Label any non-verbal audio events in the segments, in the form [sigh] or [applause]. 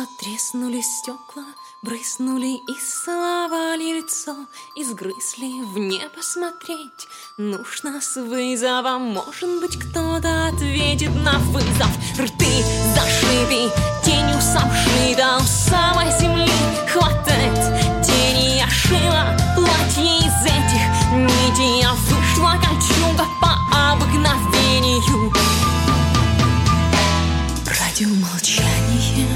Стекла треснули стекла, брызнули и словали лицо, Изгрызли в небо смотреть. Нужно с вызовом, может быть, кто-то ответит на вызов. Рты зашиты, тенью самшита у самой земли хватает. Тени я шила, платье из этих нитей я вышла кольчуга по обыкновению. Радио молчание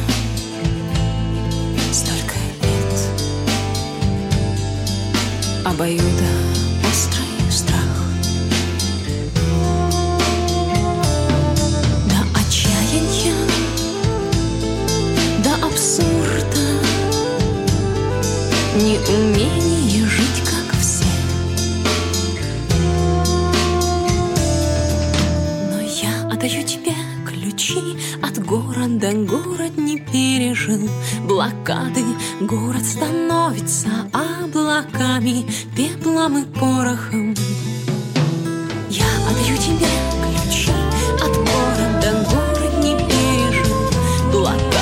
Обоюда острый страх. До отчаяния До абсурда. Неумение жить как все. Но я отдаю тебе ключи города Город не пережил. Блокады Город становится облаками Пеплом и порохом. Я отдаю тебе ключи от города Город не пережил. Блокады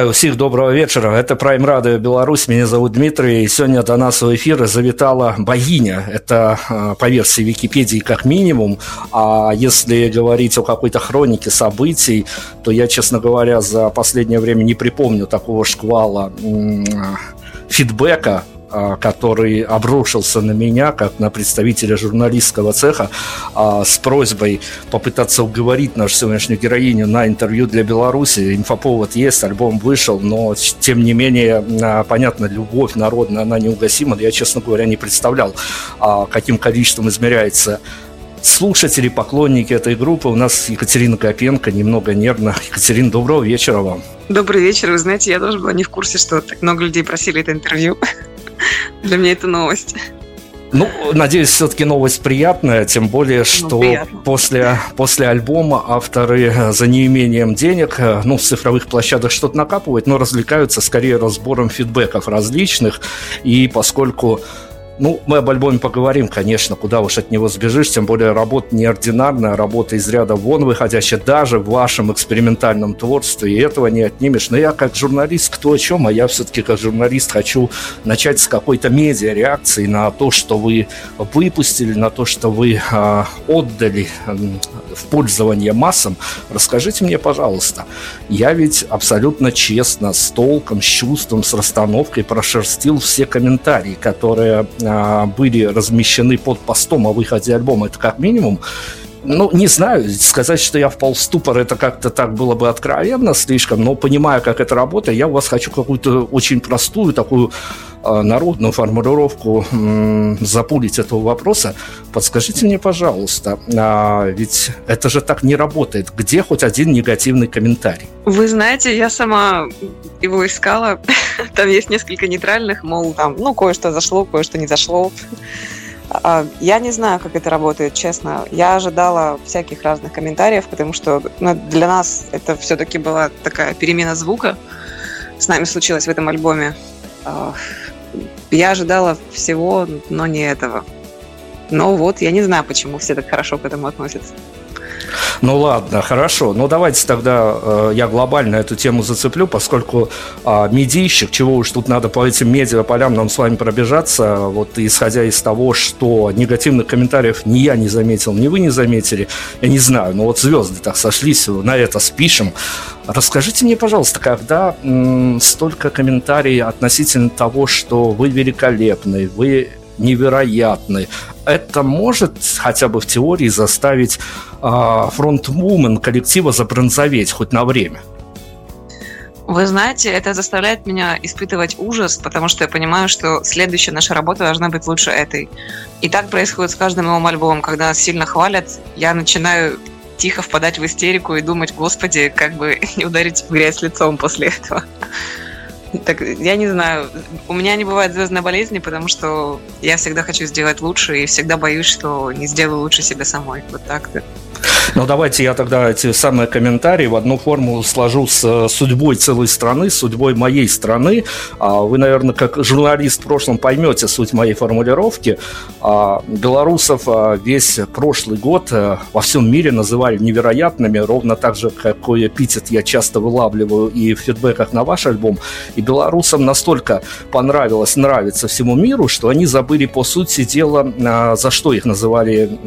Вітаю ўсіх доброго вечара это прайм радыё Беларусь меня зовут Дмитрий и сегодня до нас в эфир завитала богиня это э, по версии Википедии как минимум а если говорить о какой-то хронике событий то я честно говоря за последнее время не припомню такого шквала м, фидбэка а, который обрушился на меня, как на представителя журналистского цеха, а, с просьбой попытаться уговорить нашу сегодняшнюю героиню на интервью для Беларуси. Инфоповод есть, альбом вышел, но тем не менее, а, понятно, любовь народная, она неугасима. Я, честно говоря, не представлял, а, каким количеством измеряется слушатели, поклонники этой группы. У нас Екатерина Копенко, немного нервно. Екатерина, доброго вечера вам. Добрый вечер. Вы знаете, я тоже была не в курсе, что так много людей просили это интервью. Для меня это новость. Ну, надеюсь, все-таки новость приятная, тем более, ну, что ну, после, после альбома авторы за неимением денег, ну, с цифровых площадок что-то накапывают, но развлекаются скорее разбором фидбэков различных, и поскольку ну, мы об альбоме поговорим, конечно, куда уж от него сбежишь, тем более работа неординарная, работа из ряда вон выходящая даже в вашем экспериментальном творчестве, и этого не отнимешь. Но я как журналист, кто о чем, а я все-таки как журналист хочу начать с какой-то медиа-реакции на то, что вы выпустили, на то, что вы э, отдали э, в пользование массам. Расскажите мне, пожалуйста, я ведь абсолютно честно, с толком, с чувством, с расстановкой прошерстил все комментарии, которые были размещены под постом о выходе альбома, это как минимум. Ну, не знаю, сказать, что я впал в ступор, это как-то так было бы откровенно слишком, но понимая, как это работает, я у вас хочу какую-то очень простую такую э, народную формулировку э, запулить этого вопроса. Подскажите мне, пожалуйста, а ведь это же так не работает. Где хоть один негативный комментарий? Вы знаете, я сама его искала. [laughs] Там есть несколько нейтральных, мол, там, ну, кое-что зашло, кое-что не зашло. А, я не знаю, как это работает, честно. Я ожидала всяких разных комментариев, потому что ну, для нас это все-таки была такая перемена звука. С нами случилось в этом альбоме. А, я ожидала всего, но не этого. Но вот, я не знаю, почему все так хорошо к этому относятся. Ну ладно, хорошо. Ну давайте тогда э, я глобально эту тему зацеплю, поскольку э, медийщик, чего уж тут надо по этим медиаполям нам с вами пробежаться, вот исходя из того, что негативных комментариев ни я не заметил, ни вы не заметили, я не знаю, но вот звезды так сошлись, на это спишем. Расскажите мне, пожалуйста, когда м, столько комментариев относительно того, что вы великолепны, вы невероятны, это может хотя бы в теории заставить э, фронтвумен коллектива забронзоветь хоть на время? Вы знаете, это заставляет меня испытывать ужас, потому что я понимаю, что следующая наша работа должна быть лучше этой. И так происходит с каждым новым альбомом. Когда нас сильно хвалят, я начинаю тихо впадать в истерику и думать, господи, как бы [laughs] не ударить в грязь лицом после этого. Так, я не знаю. У меня не бывает звездной болезни, потому что я всегда хочу сделать лучше и всегда боюсь, что не сделаю лучше себя самой. Вот так-то. Ну, давайте я тогда эти самые комментарии в одну форму сложу с э, судьбой целой страны, с судьбой моей страны. А вы, наверное, как журналист в прошлом поймете суть моей формулировки. А, белорусов а, весь прошлый год э, во всем мире называли невероятными, ровно так же, какой эпитет я часто вылавливаю и в фидбэках на ваш альбом. И белорусам настолько понравилось, нравится всему миру, что они забыли, по сути дела, за что их называли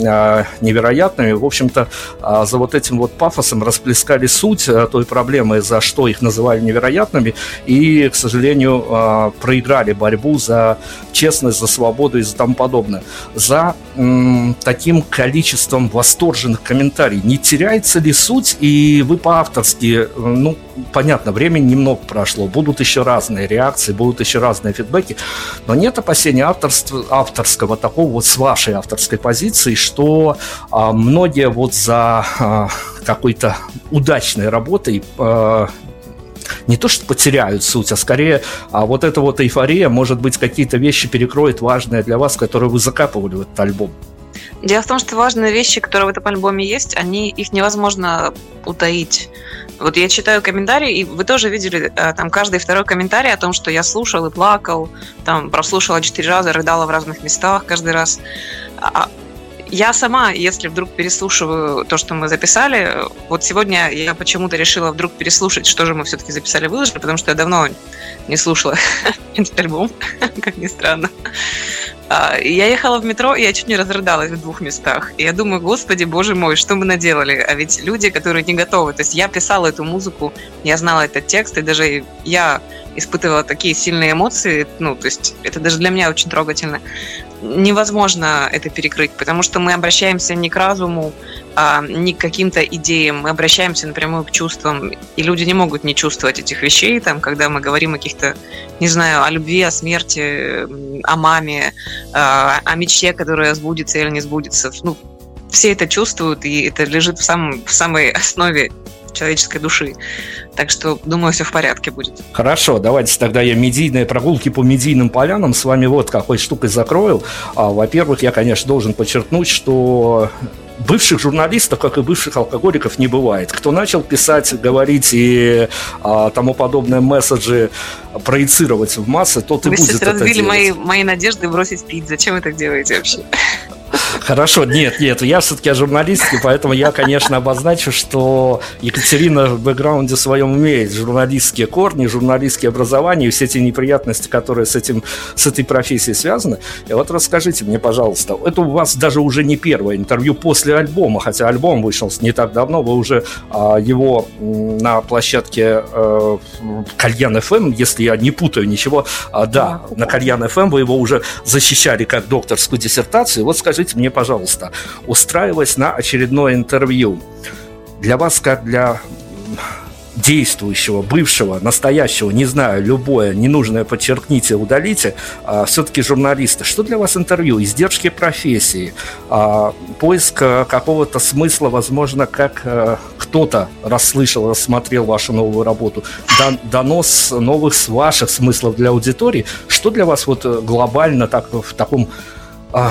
невероятными. В общем-то, за вот этим вот пафосом расплескали суть э, той проблемы, за что их называли невероятными, и, к сожалению, а, проиграли борьбу за честность, за свободу и за тому подобное. За м, таким количеством восторженных комментариев не теряется ли суть, и вы по-авторски, ну, понятно, времени немного прошло, будут еще разные реакции, будут еще разные фидбэки, но нет опасения авторства, авторского такого вот с вашей авторской позиции, что а, многие вот за а, какой-то удачной работой а, не то что потеряют суть, а скорее а вот эта вот эйфория, может быть, какие-то вещи перекроет важные для вас, которые вы закапывали в этот альбом. Дело в том, что важные вещи, которые в этом альбоме есть, они их невозможно утаить. Вот я читаю комментарии, и вы тоже видели э, там каждый второй комментарий о том, что я слушал и плакал, там прослушала четыре раза, рыдала в разных местах каждый раз. А, я сама, если вдруг переслушиваю то, что мы записали, вот сегодня я почему-то решила вдруг переслушать, что же мы все-таки записали, выложили, потому что я давно не слушала [laughs] этот альбом, [laughs] как ни странно. А, я ехала в метро, и я чуть не разрыдалась в двух местах. И я думаю, господи, боже мой, что мы наделали? А ведь люди, которые не готовы. То есть я писала эту музыку, я знала этот текст, и даже я испытывала такие сильные эмоции. Ну, то есть это даже для меня очень трогательно невозможно это перекрыть, потому что мы обращаемся не к разуму, а не к каким-то идеям, мы обращаемся напрямую к чувствам, и люди не могут не чувствовать этих вещей, там, когда мы говорим о каких-то, не знаю, о любви, о смерти, о маме, а, о мечте, которая сбудется или не сбудется. Ну, все это чувствуют, и это лежит в, самом, в самой основе человеческой души. Так что, думаю, все в порядке будет. Хорошо, давайте тогда я медийные прогулки по медийным полянам с вами вот какой штукой закрою. А, во-первых, я, конечно, должен подчеркнуть, что бывших журналистов, как и бывших алкоголиков, не бывает. Кто начал писать, говорить и а, тому подобные месседжи проецировать в массы, тот Вы и будет это разбили делать. мои, мои надежды бросить пить. Зачем вы так делаете вообще? Хорошо, нет, нет, я все-таки о журналистике, поэтому я, конечно, обозначу, что Екатерина в бэкграунде своем имеет журналистские корни, журналистские образования и все эти неприятности, которые с, этим, с этой профессией связаны. И вот расскажите мне, пожалуйста, это у вас даже уже не первое интервью после альбома, хотя альбом вышел не так давно, вы уже а, его на площадке э, Кальян ФМ, если я не путаю ничего, а, да, на Кальян ФМ вы его уже защищали как докторскую диссертацию. Вот скажите мне, пожалуйста, устраиваясь на очередное интервью, для вас, как для действующего, бывшего, настоящего, не знаю, любое, ненужное подчеркните, удалите, а, все-таки журналисты. Что для вас интервью? Издержки профессии, а, поиск а, какого-то смысла, возможно, как а, кто-то расслышал, рассмотрел вашу новую работу, дан- донос новых ваших смыслов для аудитории. Что для вас вот э, глобально так, в таком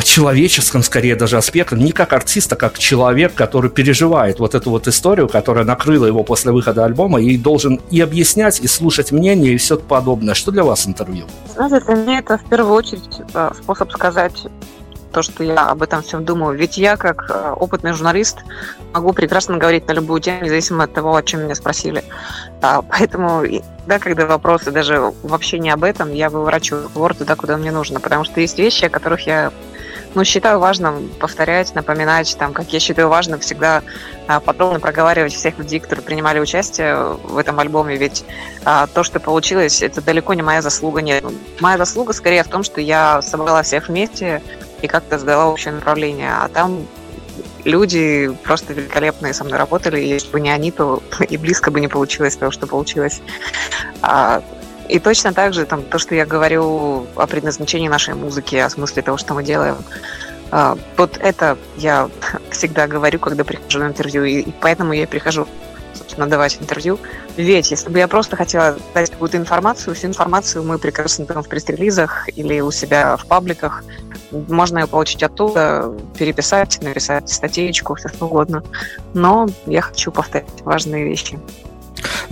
человеческом, скорее даже аспекте, не как артист, а как человек, который переживает вот эту вот историю, которая накрыла его после выхода альбома, и должен и объяснять, и слушать мнение, и все подобное. Что для вас интервью? Знаете, для меня это в первую очередь э, способ сказать то, что я об этом всем думаю. Ведь я, как э, опытный журналист, могу прекрасно говорить на любую тему, независимо от того, о чем меня спросили. А, Поэтому, да, когда вопросы даже вообще не об этом, я выворачиваю разговор туда, куда мне нужно. Потому что есть вещи, о которых я ну, считаю важным повторять, напоминать, там, как я считаю важным всегда а, подробно проговаривать всех людей, которые принимали участие в этом альбоме, ведь а, то, что получилось, это далеко не моя заслуга, нет. Моя заслуга скорее в том, что я собрала всех вместе и как-то сдала общее направление, а там люди просто великолепные со мной работали, и если бы не они, то [laughs] и близко бы не получилось того, что получилось. А, и точно так же там, то, что я говорю о предназначении нашей музыки, о смысле того, что мы делаем, а, вот это я [laughs] всегда говорю, когда прихожу на интервью, и, поэтому я и прихожу, собственно, давать интервью. Ведь если бы я просто хотела дать какую-то информацию, всю информацию мы прекрасно там в пресс-релизах или у себя в пабликах, можно ее получить оттуда, переписать, написать статейку, все что угодно. Но я хочу повторять важные вещи.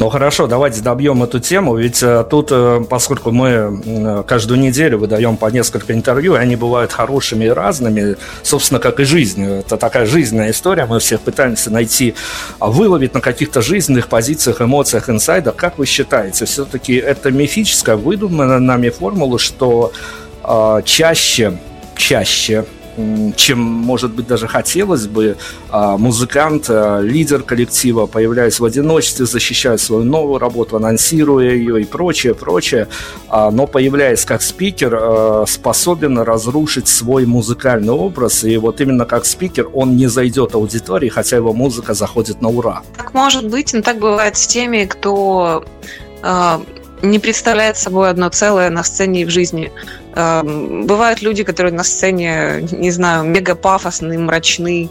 Ну хорошо, давайте добьем эту тему, ведь э, тут, э, поскольку мы м, каждую неделю выдаем по несколько интервью, они бывают хорошими и разными, собственно, как и жизнь. Это такая жизненная история, мы всех пытаемся найти, а, выловить на каких-то жизненных позициях, эмоциях, инсайдах. Как вы считаете, все-таки это мифическая, выдуманная нами формула, что э, чаще, чаще чем, может быть, даже хотелось бы, а, музыкант, а, лидер коллектива, появляясь в одиночестве, защищая свою новую работу, анонсируя ее и прочее, прочее, а, но появляясь как спикер, способен разрушить свой музыкальный образ, и вот именно как спикер он не зайдет аудитории, хотя его музыка заходит на ура. Так может быть, но так бывает с теми, кто не представляет собой одно целое на сцене и в жизни. Э, бывают люди, которые на сцене, не знаю, мега пафосные, мрачны,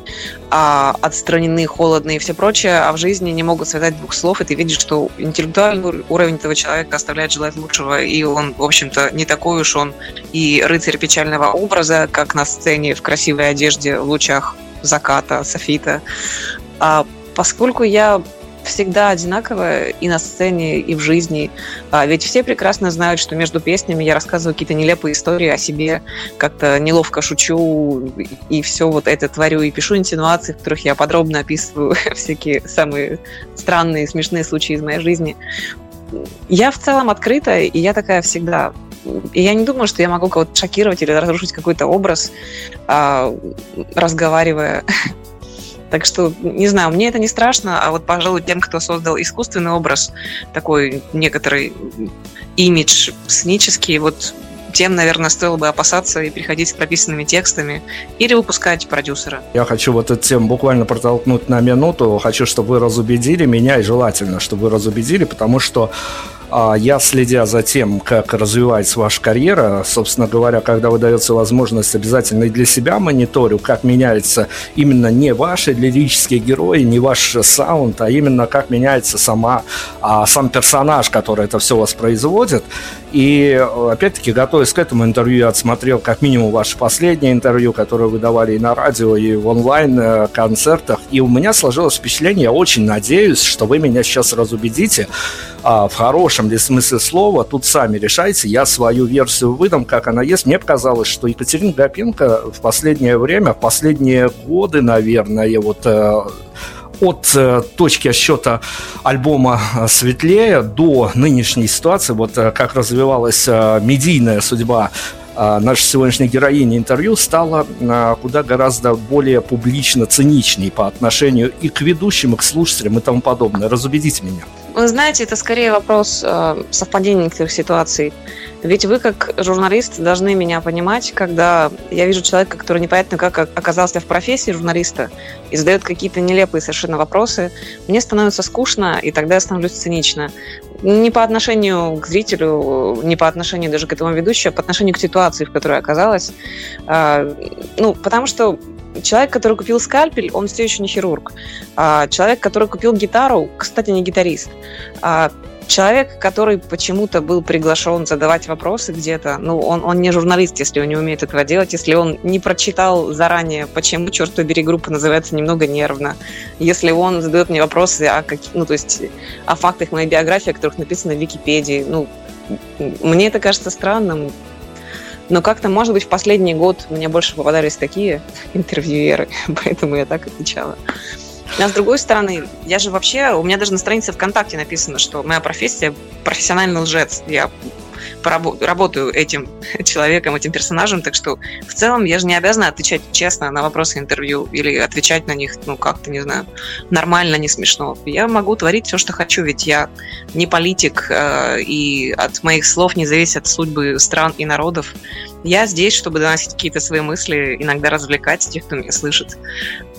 а, отстранены, холодные и все прочее, а в жизни не могут связать двух слов, и ты видишь, что интеллектуальный уровень этого человека оставляет желать лучшего, и он, в общем-то, не такой уж он и рыцарь печального образа, как на сцене в красивой одежде в лучах заката, софита. А поскольку я всегда одинаковая и на сцене, и в жизни. А ведь все прекрасно знают, что между песнями я рассказываю какие-то нелепые истории о себе, как-то неловко шучу и все вот это творю, и пишу инсинуации, в которых я подробно описываю [laughs] всякие самые странные, смешные случаи из моей жизни. Я в целом открыта, и я такая всегда. И я не думаю, что я могу кого-то шокировать или разрушить какой-то образ, а, разговаривая так что, не знаю, мне это не страшно, а вот, пожалуй, тем, кто создал искусственный образ, такой некоторый имидж сценический, вот тем, наверное, стоило бы опасаться и приходить с прописанными текстами или выпускать продюсера. Я хочу вот эту тему буквально протолкнуть на минуту. Хочу, чтобы вы разубедили меня, и желательно, чтобы вы разубедили, потому что я, следя за тем, как развивается ваша карьера, собственно говоря, когда выдается возможность, обязательно и для себя мониторю, как меняется именно не ваши лирические герои, не ваш саунд, а именно как меняется сама, а, сам персонаж, который это все воспроизводит. И, опять-таки, готовясь к этому интервью, я отсмотрел как минимум ваше последнее интервью, которое вы давали и на радио, и в онлайн-концертах. Э, и у меня сложилось впечатление, я очень надеюсь, что вы меня сейчас разубедите, а, в хорошем ли смысле слова, тут сами решайте. Я свою версию выдам, как она есть. Мне показалось, что Екатерина Гапенко в последнее время, в последние годы, наверное, вот э, от э, точки отсчета альбома «Светлее» до нынешней ситуации, вот э, как развивалась э, медийная судьба нашей сегодняшней героини интервью стала куда гораздо более публично циничней по отношению и к ведущим, и к слушателям и тому подобное. Разубедите меня. Вы знаете, это скорее вопрос э, совпадения некоторых ситуаций. Ведь вы, как журналист, должны меня понимать, когда я вижу человека, который непонятно как оказался в профессии журналиста и задает какие-то нелепые совершенно вопросы, мне становится скучно, и тогда я становлюсь цинично. Не по отношению к зрителю, не по отношению даже к этому ведущему, а по отношению к ситуации, в которой оказалась. Э, ну, потому что человек, который купил скальпель, он все еще не хирург. А человек, который купил гитару, кстати, не гитарист. А человек, который почему-то был приглашен задавать вопросы где-то, ну, он, он не журналист, если он не умеет этого делать, если он не прочитал заранее, почему, черт побери, группа называется немного нервно, если он задает мне вопросы о, как, ну, то есть, о фактах моей биографии, о которых написано в Википедии, ну, мне это кажется странным, но как-то, может быть, в последний год мне больше попадались такие [laughs] интервьюеры, [laughs] поэтому я так отвечала. А с другой стороны, я же вообще, у меня даже на странице ВКонтакте написано, что моя профессия профессиональный лжец. Я работаю этим [laughs] человеком, этим персонажем, так что в целом я же не обязана отвечать честно на вопросы интервью или отвечать на них, ну, как-то, не знаю, нормально, не смешно. Я могу творить все, что хочу, ведь я не политик, э, и от моих слов не зависят судьбы стран и народов. Я здесь, чтобы доносить какие-то свои мысли, иногда развлекать тех, кто меня слышит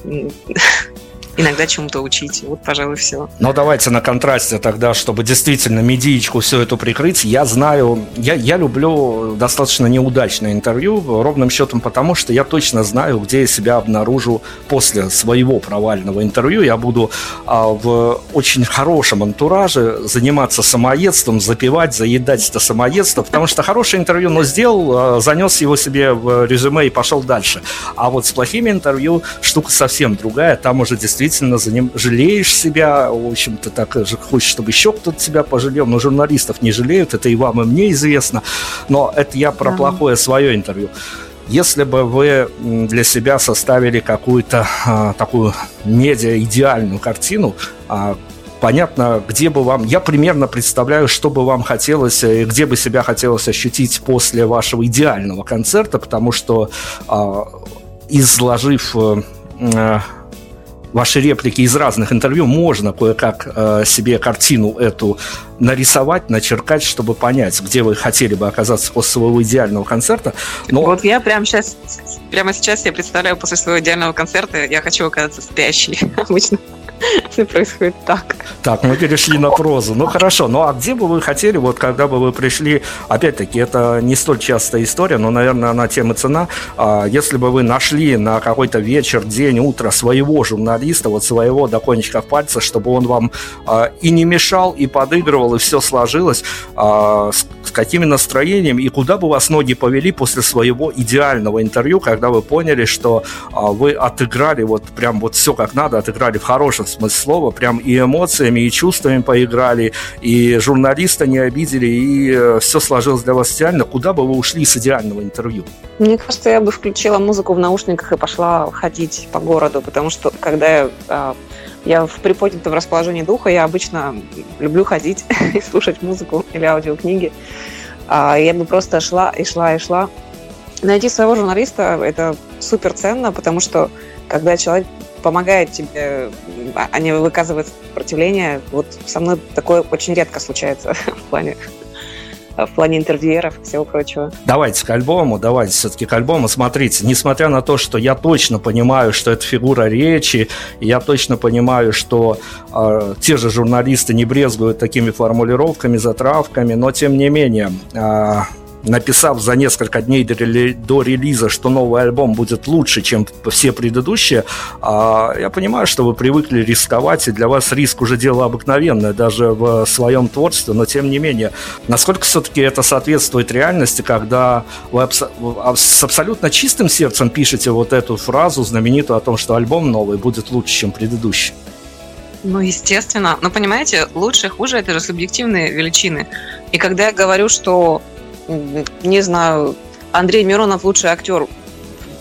[laughs] иногда чему-то учить. Вот, пожалуй, все. Ну, давайте на контрасте тогда, чтобы действительно медиечку все это прикрыть. Я знаю, я, я люблю достаточно неудачное интервью, ровным счетом потому, что я точно знаю, где я себя обнаружу после своего провального интервью. Я буду а, в очень хорошем антураже заниматься самоедством, запивать, заедать это самоедство, потому что хорошее интервью, но сделал, а, занес его себе в резюме и пошел дальше. А вот с плохими интервью штука совсем другая. Там уже действительно действительно за ним жалеешь себя, в общем-то, так же хочешь, чтобы еще кто-то тебя пожалел, но журналистов не жалеют, это и вам, и мне известно, но это я про да. плохое свое интервью. Если бы вы для себя составили какую-то а, такую медиа-идеальную картину, а, понятно, где бы вам... Я примерно представляю, что бы вам хотелось, э, где бы себя хотелось ощутить после вашего идеального концерта, потому что, а, изложив э, ваши реплики из разных интервью, можно кое-как э, себе картину эту нарисовать, начеркать, чтобы понять, где вы хотели бы оказаться после своего идеального концерта. Но... Вот я прямо сейчас, прямо сейчас я представляю после своего идеального концерта, я хочу оказаться спящей [laughs] обычно. [laughs] Все происходит так. Так, мы перешли на прозу. Ну хорошо, ну а где бы вы хотели, вот когда бы вы пришли, опять-таки, это не столь частая история, но, наверное, она тем и цена, а, если бы вы нашли на какой-то вечер, день, утро своего журналиста, вот своего до кончиков пальца, чтобы он вам а, и не мешал, и подыгрывал, и все сложилось, а, с, с какими настроениями, и куда бы вас ноги повели после своего идеального интервью, когда вы поняли, что вы отыграли вот прям вот все как надо, отыграли в хорошем смысле слова, прям и эмоциями, и чувствами поиграли, и журналиста не обидели, и э, все сложилось для вас идеально. Куда бы вы ушли с идеального интервью? Мне кажется, я бы включила музыку в наушниках и пошла ходить по городу, потому что когда я а, я в приподнятом расположении духа, я обычно люблю ходить [laughs] и слушать музыку или аудиокниги. А, я бы просто шла и шла и шла. Найти своего журналиста – это супер ценно, потому что когда человек помогает тебе, а не выказывает сопротивление. Вот со мной такое очень редко случается [laughs] в плане в плане интервьюеров и всего прочего. Давайте к альбому, давайте все-таки к альбому. Смотрите, несмотря на то, что я точно понимаю, что это фигура речи, я точно понимаю, что э, те же журналисты не брезгуют такими формулировками, затравками, но тем не менее... Э, написав за несколько дней до, рели- до релиза, что новый альбом будет лучше, чем все предыдущие, а, я понимаю, что вы привыкли рисковать, и для вас риск уже дело обыкновенное, даже в своем творчестве, но тем не менее, насколько все-таки это соответствует реальности, когда вы а, с абсолютно чистым сердцем пишете вот эту фразу знаменитую о том, что альбом новый будет лучше, чем предыдущий? Ну, естественно. Но понимаете, лучше, хуже это же субъективные величины. И когда я говорю, что не знаю, Андрей Миронов лучший актер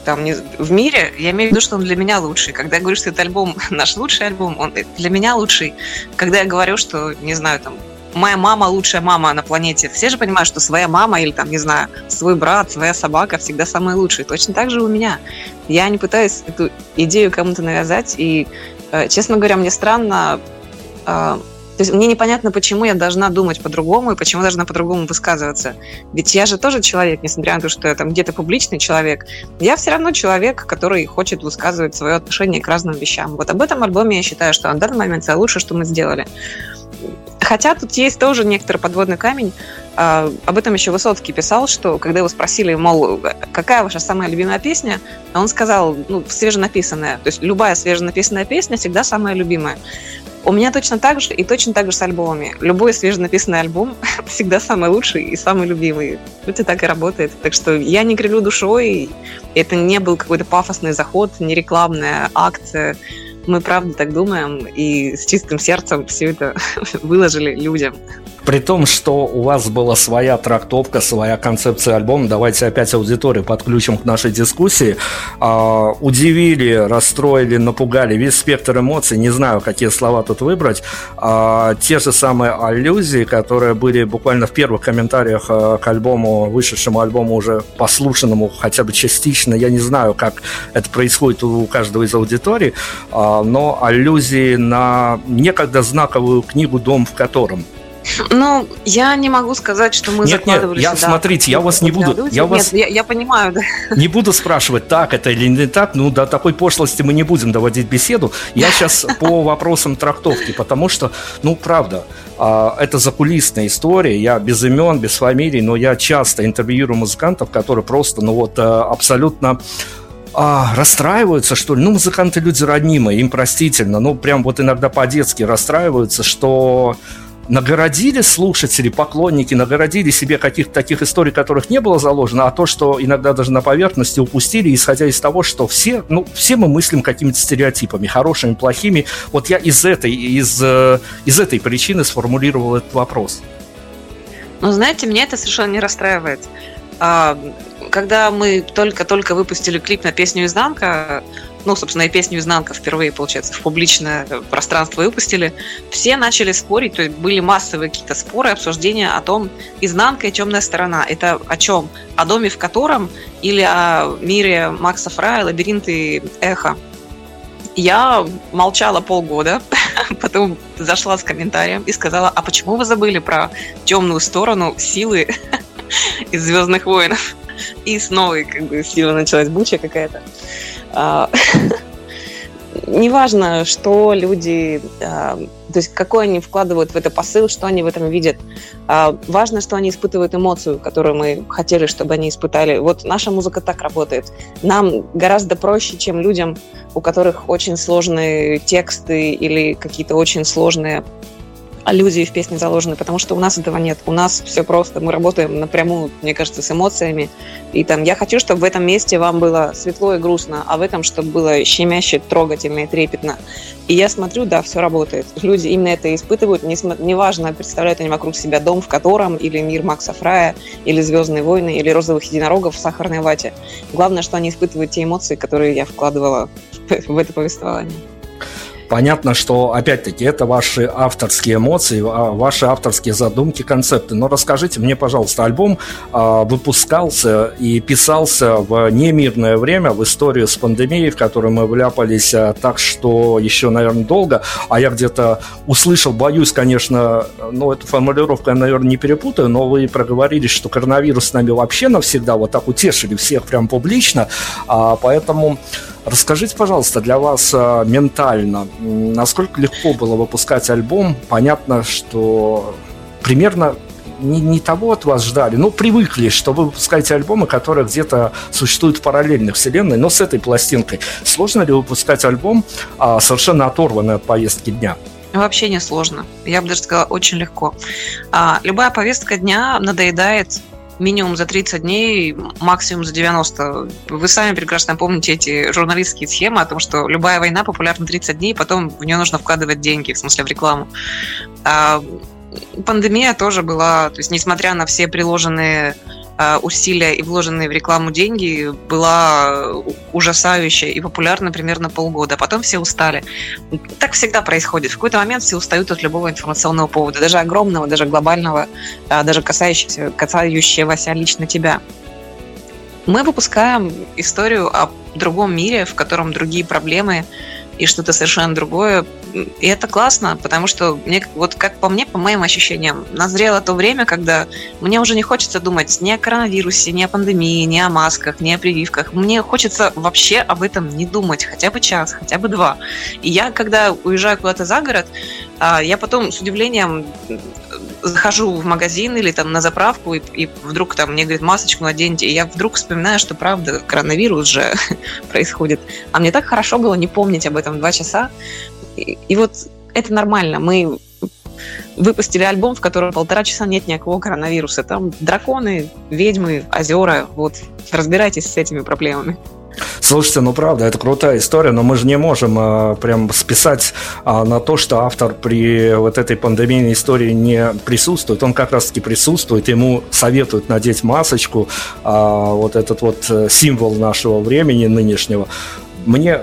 там не, в мире, я имею в виду, что он для меня лучший. Когда я говорю, что этот альбом [laughs] наш лучший альбом, он для меня лучший. Когда я говорю, что, не знаю, там, моя мама лучшая мама на планете, все же понимают, что своя мама или там, не знаю, свой брат, своя собака всегда самые лучшие. Точно так же у меня. Я не пытаюсь эту идею кому-то навязать, и, э, честно говоря, мне странно э, то есть мне непонятно, почему я должна думать по-другому и почему должна по-другому высказываться. Ведь я же тоже человек, несмотря на то, что я там где-то публичный человек, я все равно человек, который хочет высказывать свое отношение к разным вещам. Вот об этом альбоме я считаю, что на данный момент это лучшее, что мы сделали. Хотя тут есть тоже некоторый подводный камень. А, об этом еще Высоцкий писал, что когда его спросили, мол, какая ваша самая любимая песня, он сказал, ну, свеженаписанная. То есть любая свеженаписанная песня всегда самая любимая. У меня точно так же и точно так же с альбомами. Любой свеженаписанный альбом [laughs] всегда самый лучший и самый любимый. Это так и работает. Так что я не кривлю душой. Это не был какой-то пафосный заход, не рекламная акция. Мы правда так думаем и с чистым сердцем все это [laughs] выложили людям. При том, что у вас была своя трактовка, своя концепция альбома, давайте опять аудиторию подключим к нашей дискуссии. А, удивили, расстроили, напугали весь спектр эмоций, не знаю, какие слова тут выбрать. А, те же самые аллюзии, которые были буквально в первых комментариях а, к альбому, вышедшему альбому уже послушанному хотя бы частично, я не знаю, как это происходит у каждого из аудиторий, а, но аллюзии на некогда знаковую книгу «Дом в котором», ну, я не могу сказать, что мы нет, закладывали нет, я, сюда. смотрите, я вас не буду... Я нет, вас... я, я понимаю, да. Не буду спрашивать, так это или не так, ну, до такой пошлости мы не будем доводить беседу. Я сейчас по [laughs] вопросам трактовки, потому что, ну, правда, а, это закулисная история, я без имен, без фамилий, но я часто интервьюирую музыкантов, которые просто, ну, вот, э, абсолютно а, расстраиваются, что ли. Ну, музыканты люди роднимые, им простительно. Ну, прям вот иногда по-детски расстраиваются, что нагородили слушатели, поклонники, нагородили себе каких-то таких историй, которых не было заложено, а то, что иногда даже на поверхности упустили, исходя из того, что все, ну, все мы мыслим какими-то стереотипами, хорошими, плохими. Вот я из этой, из, э, из этой причины сформулировал этот вопрос. Ну, знаете, меня это совершенно не расстраивает. А, когда мы только-только выпустили клип на песню «Изнанка», ну, собственно, и песню «Изнанка» впервые, получается, в публичное пространство выпустили, все начали спорить, то есть были массовые какие-то споры, обсуждения о том, «Изнанка» и «Темная сторона». Это о чем? О доме, в котором или о мире Макса Фрая, лабиринты эхо. Я молчала полгода, [laughs] потом зашла с комментарием и сказала, а почему вы забыли про темную сторону силы [laughs] из Звездных воинов? И снова как бы сила началась буча какая-то. А, [laughs] неважно, что люди, а, то есть какой они вкладывают в это посыл, что они в этом видят. А, важно, что они испытывают эмоцию, которую мы хотели, чтобы они испытали. Вот наша музыка так работает. Нам гораздо проще, чем людям, у которых очень сложные тексты или какие-то очень сложные аллюзии в песне заложены, потому что у нас этого нет. У нас все просто. Мы работаем напрямую, мне кажется, с эмоциями. И там я хочу, чтобы в этом месте вам было светло и грустно, а в этом, чтобы было щемяще, трогательно и трепетно. И я смотрю, да, все работает. Люди именно это испытывают. Неважно, представляют они вокруг себя дом, в котором, или мир Макса Фрая, или Звездные войны, или розовых единорогов в сахарной вате. Главное, что они испытывают те эмоции, которые я вкладывала [laughs] в это повествование. Понятно, что, опять-таки, это ваши авторские эмоции, а, ваши авторские задумки, концепты. Но расскажите мне, пожалуйста, альбом а, выпускался и писался в немирное время, в историю с пандемией, в которой мы вляпались а, так, что еще, наверное, долго. А я где-то услышал, боюсь, конечно, ну, эту формулировку я, наверное, не перепутаю, но вы проговорили, что коронавирус с нами вообще навсегда, вот так утешили всех прям публично, поэтому Расскажите, пожалуйста, для вас а, ментально, насколько легко было выпускать альбом? Понятно, что примерно не, не того от вас ждали, но привыкли, что вы выпускаете альбомы, которые где-то существуют в параллельных вселенной, но с этой пластинкой. Сложно ли выпускать альбом, а, совершенно оторванный от повестки дня? Вообще не сложно. Я бы даже сказала, очень легко. А, любая повестка дня надоедает минимум за 30 дней, максимум за 90. Вы сами прекрасно помните эти журналистские схемы о том, что любая война популярна 30 дней, потом в нее нужно вкладывать деньги, в смысле в рекламу. А пандемия тоже была, то есть несмотря на все приложенные усилия и вложенные в рекламу деньги была ужасающая и популярна примерно полгода. Потом все устали. Так всегда происходит. В какой-то момент все устают от любого информационного повода, даже огромного, даже глобального, э, даже касающегося, касающегося лично тебя. Мы выпускаем историю о другом мире, в котором другие проблемы и что-то совершенно другое. И это классно, потому что мне, вот как по мне, по моим ощущениям, назрело то время, когда мне уже не хочется думать ни о коронавирусе, ни о пандемии, ни о масках, ни о прививках. Мне хочется вообще об этом не думать, хотя бы час, хотя бы два. И я, когда уезжаю куда-то за город, а, я потом с удивлением захожу в магазин или там на заправку, и, и вдруг там мне говорят, масочку наденьте, и я вдруг вспоминаю, что правда, коронавирус же [laughs] происходит. А мне так хорошо было не помнить об этом два часа. И, и вот это нормально. Мы выпустили альбом, в котором полтора часа нет никакого коронавируса. Там драконы, ведьмы, озера. Вот разбирайтесь с этими проблемами. Слушайте, ну правда, это крутая история, но мы же не можем э, прям списать э, на то, что автор при вот этой пандемийной истории не присутствует. Он как раз-таки присутствует, ему советуют надеть масочку, э, вот этот вот э, символ нашего времени нынешнего. Мне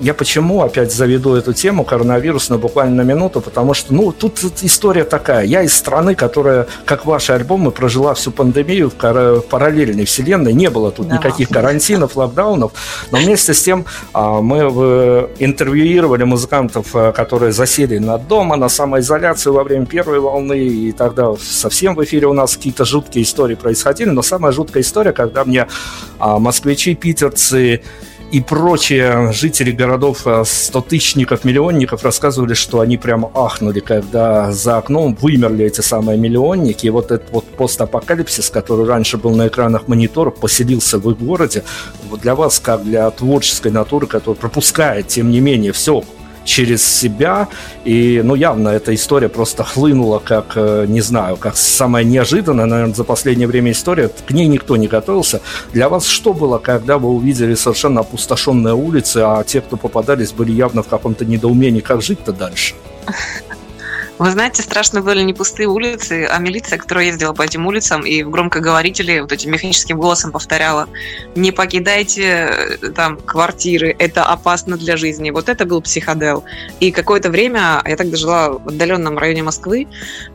я почему опять заведу эту тему коронавируса буквально на минуту, потому что, ну, тут история такая. Я из страны, которая, как ваши альбомы, прожила всю пандемию в параллельной вселенной. Не было тут да. никаких карантинов, локдаунов. Но вместе с тем а, мы интервьюировали музыкантов, а, которые засели на дома, на самоизоляцию во время первой волны, и тогда совсем в эфире у нас какие-то жуткие истории происходили. Но самая жуткая история, когда мне а, москвичи, питерцы, и прочие жители городов э, стотысячников, миллионников рассказывали, что они прямо ахнули, когда за окном вымерли эти самые миллионники. И вот этот вот постапокалипсис, который раньше был на экранах мониторов, поселился в их городе. Вот для вас, как для творческой натуры, которая пропускает, тем не менее, все через себя. И, ну, явно эта история просто хлынула как, э, не знаю, как самая неожиданная, наверное, за последнее время история. К ней никто не готовился. Для вас что было, когда вы увидели совершенно опустошенные улицы, а те, кто попадались, были явно в каком-то недоумении, как жить-то дальше? [laughs] Вы знаете, страшно были не пустые улицы, а милиция, которая ездила по этим улицам и в громкоговорителе вот этим механическим голосом повторяла «Не покидайте э, там квартиры, это опасно для жизни». Вот это был психодел. И какое-то время, я тогда жила в отдаленном районе Москвы,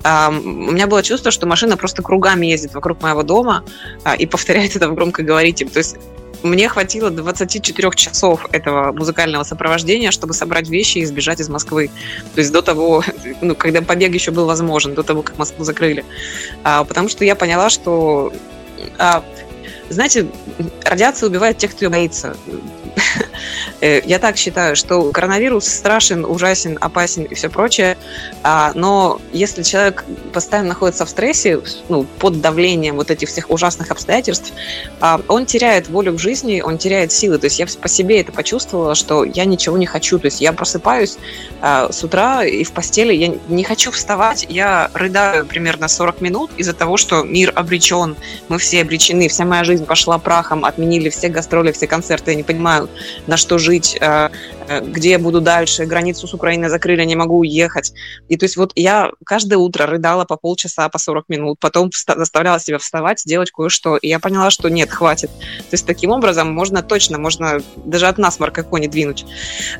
у меня было чувство, что машина просто кругами ездит вокруг моего дома а, и повторяет это в громкоговорителе. То есть мне хватило 24 часов этого музыкального сопровождения, чтобы собрать вещи и сбежать из Москвы. То есть до того, [laughs] ну, когда побег еще был возможен, до того, как Москву закрыли. А, потому что я поняла, что а, знаете, радиация убивает тех, кто ее боится. [laughs] Э, я так считаю, что коронавирус страшен, ужасен, опасен и все прочее, а, но если человек постоянно находится в стрессе, ну, под давлением вот этих всех ужасных обстоятельств, а, он теряет волю к жизни, он теряет силы. То есть я по себе это почувствовала, что я ничего не хочу. То есть я просыпаюсь а, с утра и в постели, я не хочу вставать, я рыдаю примерно 40 минут из-за того, что мир обречен, мы все обречены, вся моя жизнь пошла прахом, отменили все гастроли, все концерты, я не понимаю, на на что жить, э, э, где я буду дальше, границу с Украиной закрыли, не могу уехать. И то есть вот я каждое утро рыдала по полчаса, по 40 минут, потом заставляла себя вставать, делать кое-что, и я поняла, что нет, хватит. То есть таким образом можно точно, можно даже от насморка кони двинуть.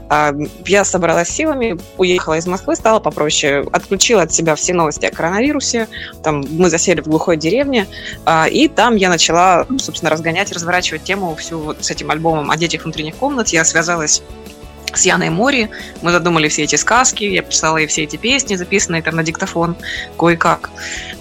А, я собралась силами, уехала из Москвы, стала попроще, отключила от себя все новости о коронавирусе, там мы засели в глухой деревне, а, и там я начала, собственно, разгонять, разворачивать тему всю вот с этим альбомом о детях внутренних комнат. Я связалась с Яной Мори. Мы задумали все эти сказки, я писала ей все эти песни, записанные там на диктофон кое-как.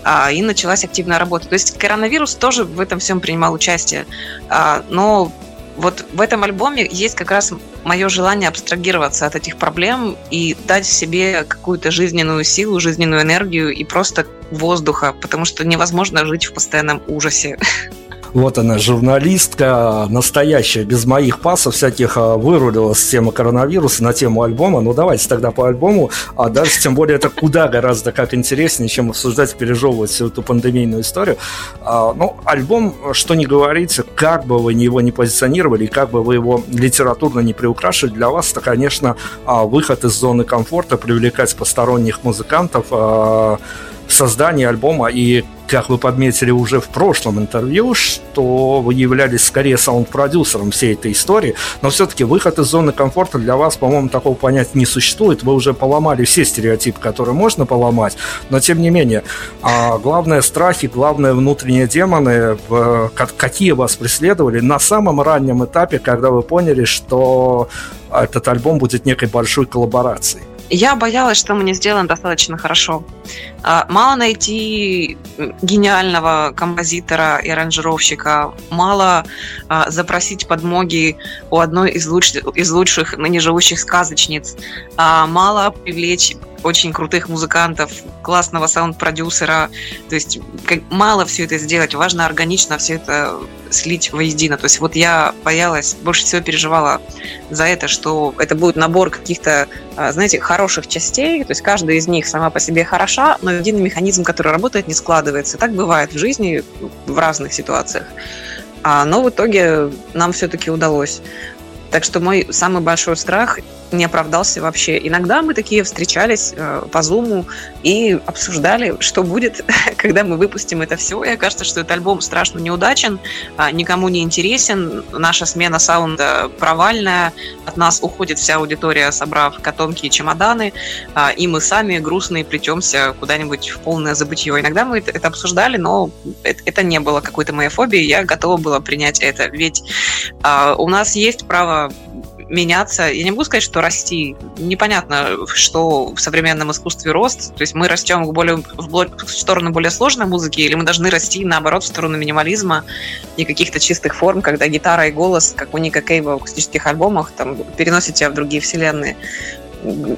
А, и началась активная работа. То есть коронавирус тоже в этом всем принимал участие. А, но вот в этом альбоме есть как раз мое желание абстрагироваться от этих проблем и дать себе какую-то жизненную силу, жизненную энергию и просто воздуха, потому что невозможно жить в постоянном ужасе. [laughs] Вот она, журналистка настоящая, без моих пасов всяких а, вырулила с темы коронавируса на тему альбома. Ну, давайте тогда по альбому. А дальше, тем более, это куда гораздо как интереснее, чем обсуждать, пережевывать всю эту пандемийную историю. А, ну, альбом, что не говорите, как бы вы его не позиционировали, как бы вы его литературно не приукрашивали, для вас это, конечно, а, выход из зоны комфорта, привлекать посторонних музыкантов, создание альбома и как вы подметили уже в прошлом интервью, что вы являлись скорее саунд-продюсером всей этой истории, но все-таки выход из зоны комфорта для вас, по-моему, такого понятия не существует. Вы уже поломали все стереотипы, которые можно поломать, но тем не менее, а главное страхи, главное внутренние демоны, какие вас преследовали на самом раннем этапе, когда вы поняли, что этот альбом будет некой большой коллаборацией. Я боялась, что мы не сделаем достаточно хорошо. А, мало найти гениального композитора и аранжировщика, мало а, запросить подмоги у одной из лучших, из лучших ныне живущих сказочниц, а, мало привлечь очень крутых музыкантов, классного саунд-продюсера. То есть как, мало все это сделать, важно органично все это слить воедино. То есть вот я боялась, больше всего переживала за это, что это будет набор каких-то, а, знаете, хороших частей, то есть каждая из них сама по себе хороша, но единый механизм, который работает, не складывается. Так бывает в жизни в разных ситуациях. А, но в итоге нам все-таки удалось. Так что мой самый большой страх не оправдался вообще. Иногда мы такие встречались э, по зуму и обсуждали, что будет, [laughs] когда мы выпустим это все. И окажется, что этот альбом страшно неудачен, э, никому не интересен, наша смена саунда провальная, от нас уходит вся аудитория, собрав котомки и чемоданы, э, и мы сами грустные плетемся куда-нибудь в полное забытье. Иногда мы это, обсуждали, но это, не было какой-то моей фобией, я готова была принять это. Ведь э, у нас есть право меняться. Я не могу сказать, что расти. Непонятно, что в современном искусстве рост. То есть мы растем в, более, в сторону более сложной музыки, или мы должны расти, наоборот, в сторону минимализма и каких-то чистых форм, когда гитара и голос, как у Ника Кейва в акустических альбомах, там, переносят тебя в другие вселенные.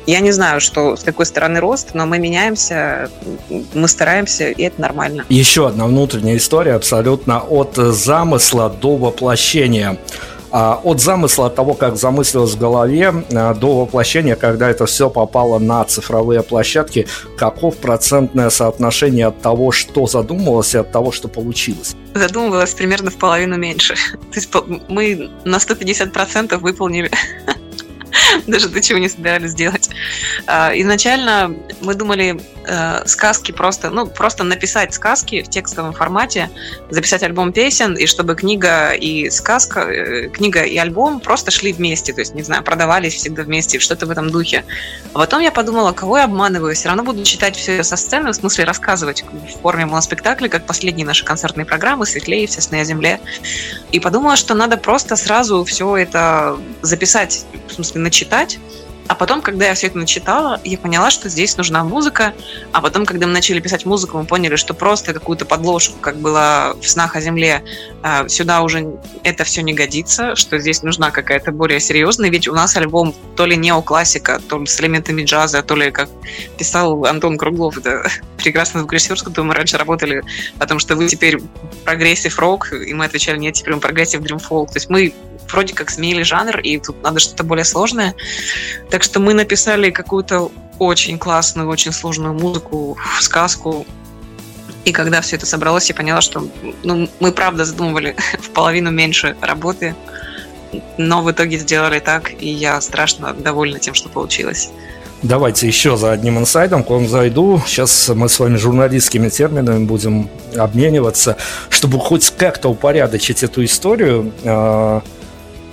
Я не знаю, что с какой стороны рост, но мы меняемся, мы стараемся, и это нормально. Еще одна внутренняя история абсолютно от замысла до воплощения. А, от замысла, того, как замыслилось в голове, а, до воплощения, когда это все попало на цифровые площадки, каков процентное соотношение от того, что задумывалось, и от того, что получилось? Задумывалось примерно в половину меньше. [laughs] То есть мы на 150% выполнили [laughs] даже то, чего не собирались делать. А, изначально мы думали э, сказки просто, ну, просто написать сказки в текстовом формате, записать альбом песен, и чтобы книга и сказка, э, книга и альбом просто шли вместе, то есть, не знаю, продавались всегда вместе, что-то в этом духе. А потом я подумала, кого я обманываю, все равно буду читать все со сцены, в смысле рассказывать в форме моноспектакля, как последние наши концертные программы «Светлее», «Все сны о земле». И подумала, что надо просто сразу все это записать, в смысле, начитать, а потом, когда я все это начитала, я поняла, что здесь нужна музыка. А потом, когда мы начали писать музыку, мы поняли, что просто какую-то подложку, как было в «Снах о земле», а, сюда уже это все не годится, что здесь нужна какая-то более серьезная. Ведь у нас альбом то ли неоклассика, то ли с элементами джаза, то ли, как писал Антон Круглов, это [laughs] прекрасный звукорежиссер, с которым мы раньше работали, потому что вы теперь progressive rock, и мы отвечали, нет, теперь мы progressive dream folk. То есть мы вроде как сменили жанр, и тут надо что-то более сложное. Так что мы написали какую-то очень классную, очень сложную музыку, сказку. И когда все это собралось, я поняла, что ну, мы правда задумывали [laughs] в половину меньше работы. но в итоге сделали так, и я страшно довольна тем, что получилось. Давайте еще за одним инсайдом к вам зайду. Сейчас мы с вами журналистскими терминами будем обмениваться, чтобы хоть как-то упорядочить эту историю.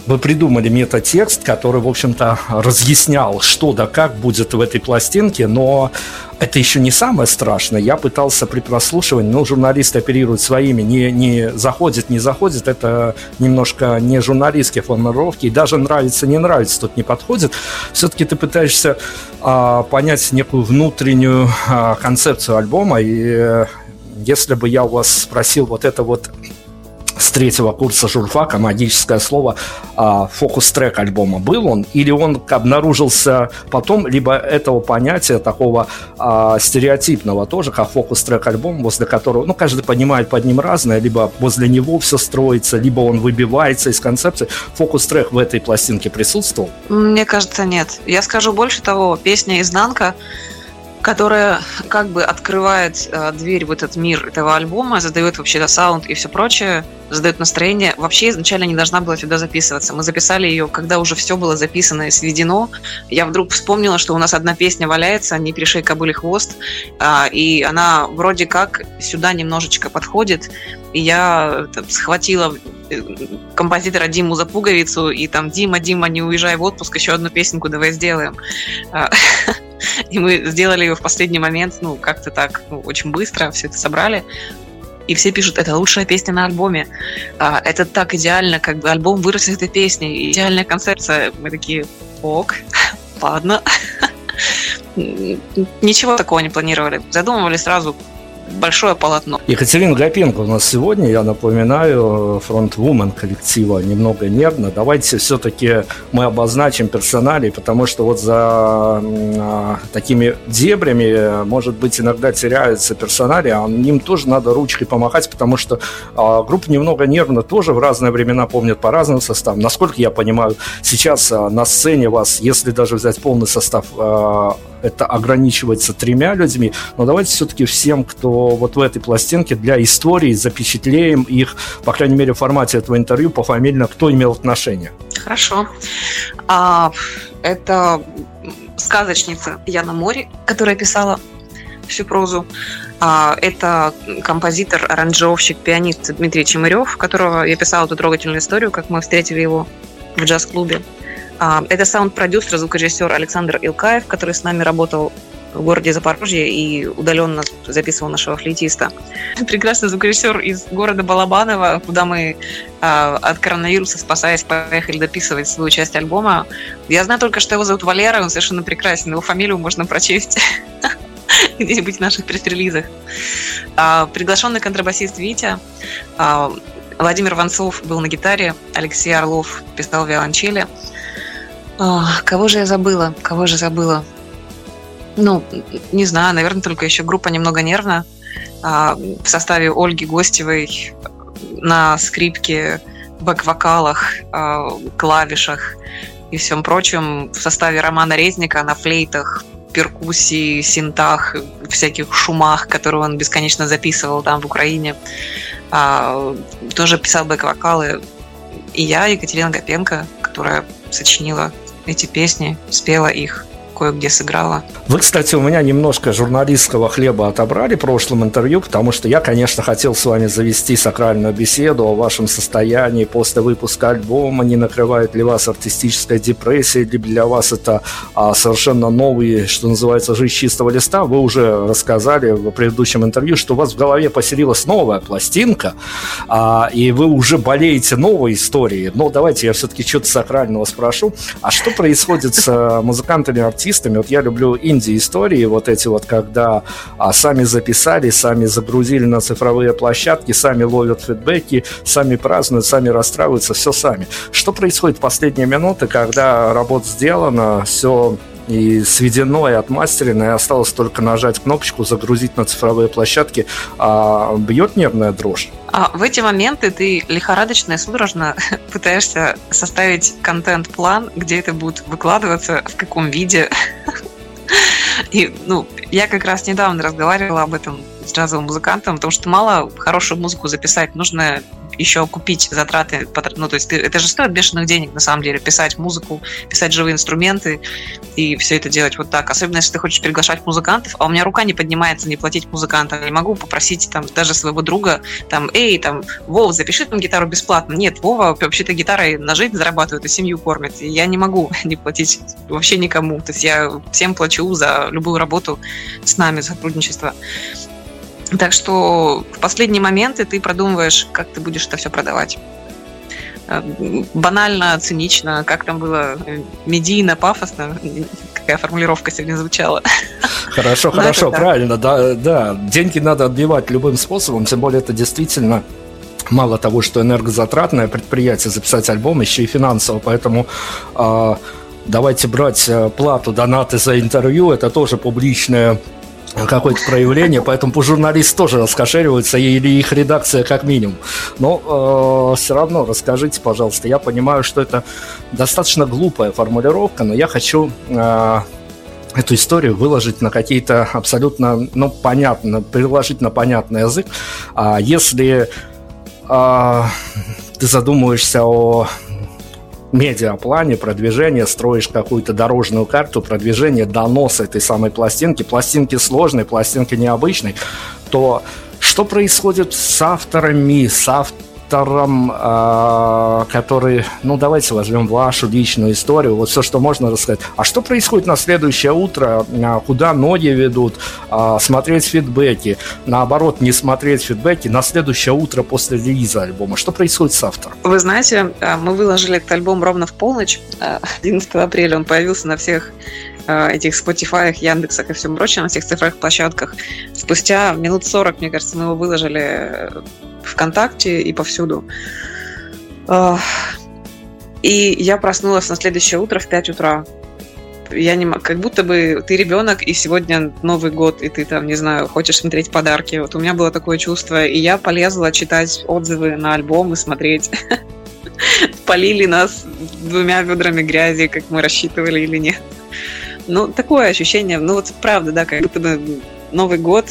Вы придумали метатекст, который, в общем-то, разъяснял, что да как будет в этой пластинке, но это еще не самое страшное. Я пытался при прослушивании, но журналисты оперируют своими, не, не заходит, не заходит. Это немножко не журналистские формулировки. И даже нравится, не нравится, тут не подходит. Все-таки ты пытаешься а, понять некую внутреннюю а, концепцию альбома. И э, если бы я у вас спросил вот это вот с третьего курса журфака магическое слово а, фокус-трек альбома. Был он или он обнаружился потом, либо этого понятия такого а, стереотипного тоже, как фокус-трек альбом, возле которого, ну, каждый понимает под ним разное, либо возле него все строится, либо он выбивается из концепции. Фокус-трек в этой пластинке присутствовал? Мне кажется, нет. Я скажу больше того, песня «Изнанка» которая как бы открывает э, дверь в этот мир этого альбома, задает вообще саунд и все прочее, задает настроение. Вообще изначально не должна была сюда записываться. Мы записали ее, когда уже все было записано и сведено. Я вдруг вспомнила, что у нас одна песня валяется, «Не пришей кобыли хвост», э, и она вроде как сюда немножечко подходит. И я там, схватила э, композитора Диму за пуговицу, и там «Дима, Дима, не уезжай в отпуск, еще одну песенку давай сделаем». [laughs] [laughs] И мы сделали ее в последний момент, ну, как-то так, ну, очень быстро все это собрали. И все пишут, это лучшая песня на альбоме. А, это так идеально, как бы альбом вырос из этой песни. Идеальная концепция. Мы такие, ок, [laughs] ладно. [laughs] Ничего такого не планировали. Задумывали сразу большое полотно. Екатерина Гапенко у нас сегодня, я напоминаю, фронтвумен коллектива «Немного нервно». Давайте все-таки мы обозначим персоналей, потому что вот за а, такими дебрями, может быть, иногда теряются персонали, а им тоже надо ручкой помахать, потому что а, группа «Немного нервно» тоже в разные времена помнят по разным составам. Насколько я понимаю, сейчас а, на сцене вас, если даже взять полный состав это ограничивается тремя людьми, но давайте все-таки всем, кто вот в этой пластинке для истории запечатлеем их, по крайней мере, в формате этого интервью пофамильно, кто имел отношение. Хорошо. А, это сказочница Яна Мори, которая писала всю прозу. А, это композитор, аранжировщик, пианист Дмитрий Чемырев, которого я писала эту трогательную историю, как мы встретили его в джаз-клубе. А, это саунд-продюсер, звукорежиссер Александр Илкаев, который с нами работал в городе Запорожье и удаленно записывал нашего флейтиста. Прекрасный звукорежиссер из города Балабаново, куда мы э, от коронавируса, спасаясь, поехали дописывать свою часть альбома. Я знаю только, что его зовут Валера, он совершенно прекрасен, его фамилию можно прочесть [laughs] где-нибудь в наших пресс-релизах. А, приглашенный контрабасист Витя, а, Владимир Ванцов был на гитаре, Алексей Орлов писал виолончели – а, кого же я забыла? Кого же забыла? Ну, не знаю, наверное, только еще группа немного нервно. А, в составе Ольги Гостевой на скрипке, бэк-вокалах, а, клавишах и всем прочем. В составе Романа Резника на флейтах, перкуссии, синтах, всяких шумах, которые он бесконечно записывал там в Украине. тоже писал бэк-вокалы. И я, Екатерина Гапенко, которая сочинила эти песни, спела их кое-где сыграла. Вы, кстати, у меня немножко журналистского хлеба отобрали в прошлом интервью, потому что я, конечно, хотел с вами завести сакральную беседу о вашем состоянии после выпуска альбома, не накрывает ли вас артистическая депрессия, или для вас это а, совершенно новый, что называется, жизнь чистого листа. Вы уже рассказали в предыдущем интервью, что у вас в голове поселилась новая пластинка, а, и вы уже болеете новой историей. Но давайте я все-таки что-то сакрального спрошу. А что происходит с а, музыкантами, артистами, артистами. Вот я люблю инди-истории, вот эти вот, когда а, сами записали, сами загрузили на цифровые площадки, сами ловят фидбэки, сами празднуют, сами расстраиваются, все сами. Что происходит в последние минуты, когда работа сделана, все и сведено, и отмастерено, и осталось только нажать кнопочку, загрузить на цифровые площадки, а бьет нервная дрожь. А в эти моменты ты лихорадочно и судорожно [laughs] пытаешься составить контент-план, где это будет выкладываться, в каком виде. [laughs] И, ну, я как раз недавно разговаривала об этом с джазовым музыкантом, потому что мало хорошую музыку записать, нужно еще купить затраты, ну, то есть ты, это же стоит бешеных денег, на самом деле, писать музыку, писать живые инструменты и все это делать вот так. Особенно, если ты хочешь приглашать музыкантов, а у меня рука не поднимается не платить музыкантам. Я не могу попросить там даже своего друга, там, эй, там, Вова, запиши там гитару бесплатно. Нет, Вова вообще-то гитарой на жизнь зарабатывает и семью кормит. И я не могу [laughs] не платить вообще никому. То есть я всем плачу за любую работу с нами, сотрудничество. Так что в последние моменты ты продумываешь, как ты будешь это все продавать. Э, банально, цинично, как там было, э, медийно, пафосно, какая формулировка сегодня звучала. Хорошо, Но хорошо, правильно, да, да. Деньги надо отбивать любым способом, тем более это действительно мало того, что энергозатратное предприятие записать альбом, еще и финансово, поэтому э, давайте брать э, плату, донаты за интервью, это тоже публичное какое-то проявление, поэтому журналисты тоже раскошериваются, или их редакция как минимум. Но э, все равно расскажите, пожалуйста, я понимаю, что это достаточно глупая формулировка, но я хочу э, эту историю выложить на какие-то абсолютно, ну, понятно, переложить на понятный язык. А если э, ты задумываешься о медиаплане продвижения, строишь какую-то дорожную карту продвижения, доноса этой самой пластинки, пластинки сложной, пластинки необычной, то что происходит с авторами, с авторами, автором, э, который, ну давайте возьмем вашу личную историю, вот все, что можно рассказать. А что происходит на следующее утро, э, куда ноги ведут, э, смотреть фидбэки, наоборот, не смотреть фидбэки на следующее утро после релиза альбома. Что происходит с автором? Вы знаете, мы выложили этот альбом ровно в полночь, 11 апреля он появился на всех этих Spotify, Яндексах и всем прочем, на всех цифровых площадках. Спустя минут 40, мне кажется, мы его выложили ВКонтакте и повсюду. И я проснулась на следующее утро в 5 утра. Я не как будто бы ты ребенок, и сегодня Новый год, и ты там, не знаю, хочешь смотреть подарки. Вот у меня было такое чувство, и я полезла читать отзывы на альбом и смотреть. [laughs] Полили нас двумя ведрами грязи, как мы рассчитывали или нет. Ну, такое ощущение, ну вот правда, да, как будто бы Новый год,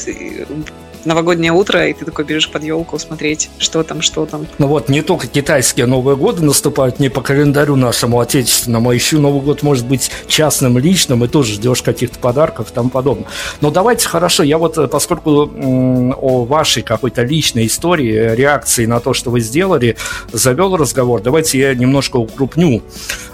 новогоднее утро, и ты такой бежишь под елку смотреть, что там, что там. Ну вот, не только китайские Новые годы наступают не по календарю нашему отечественному, а еще Новый год может быть частным, личным, и тоже ждешь каких-то подарков и тому подобное. Но давайте, хорошо, я вот, э, поскольку о вашей какой-то личной истории, реакции на то, что вы сделали, завел разговор, давайте я немножко укрупню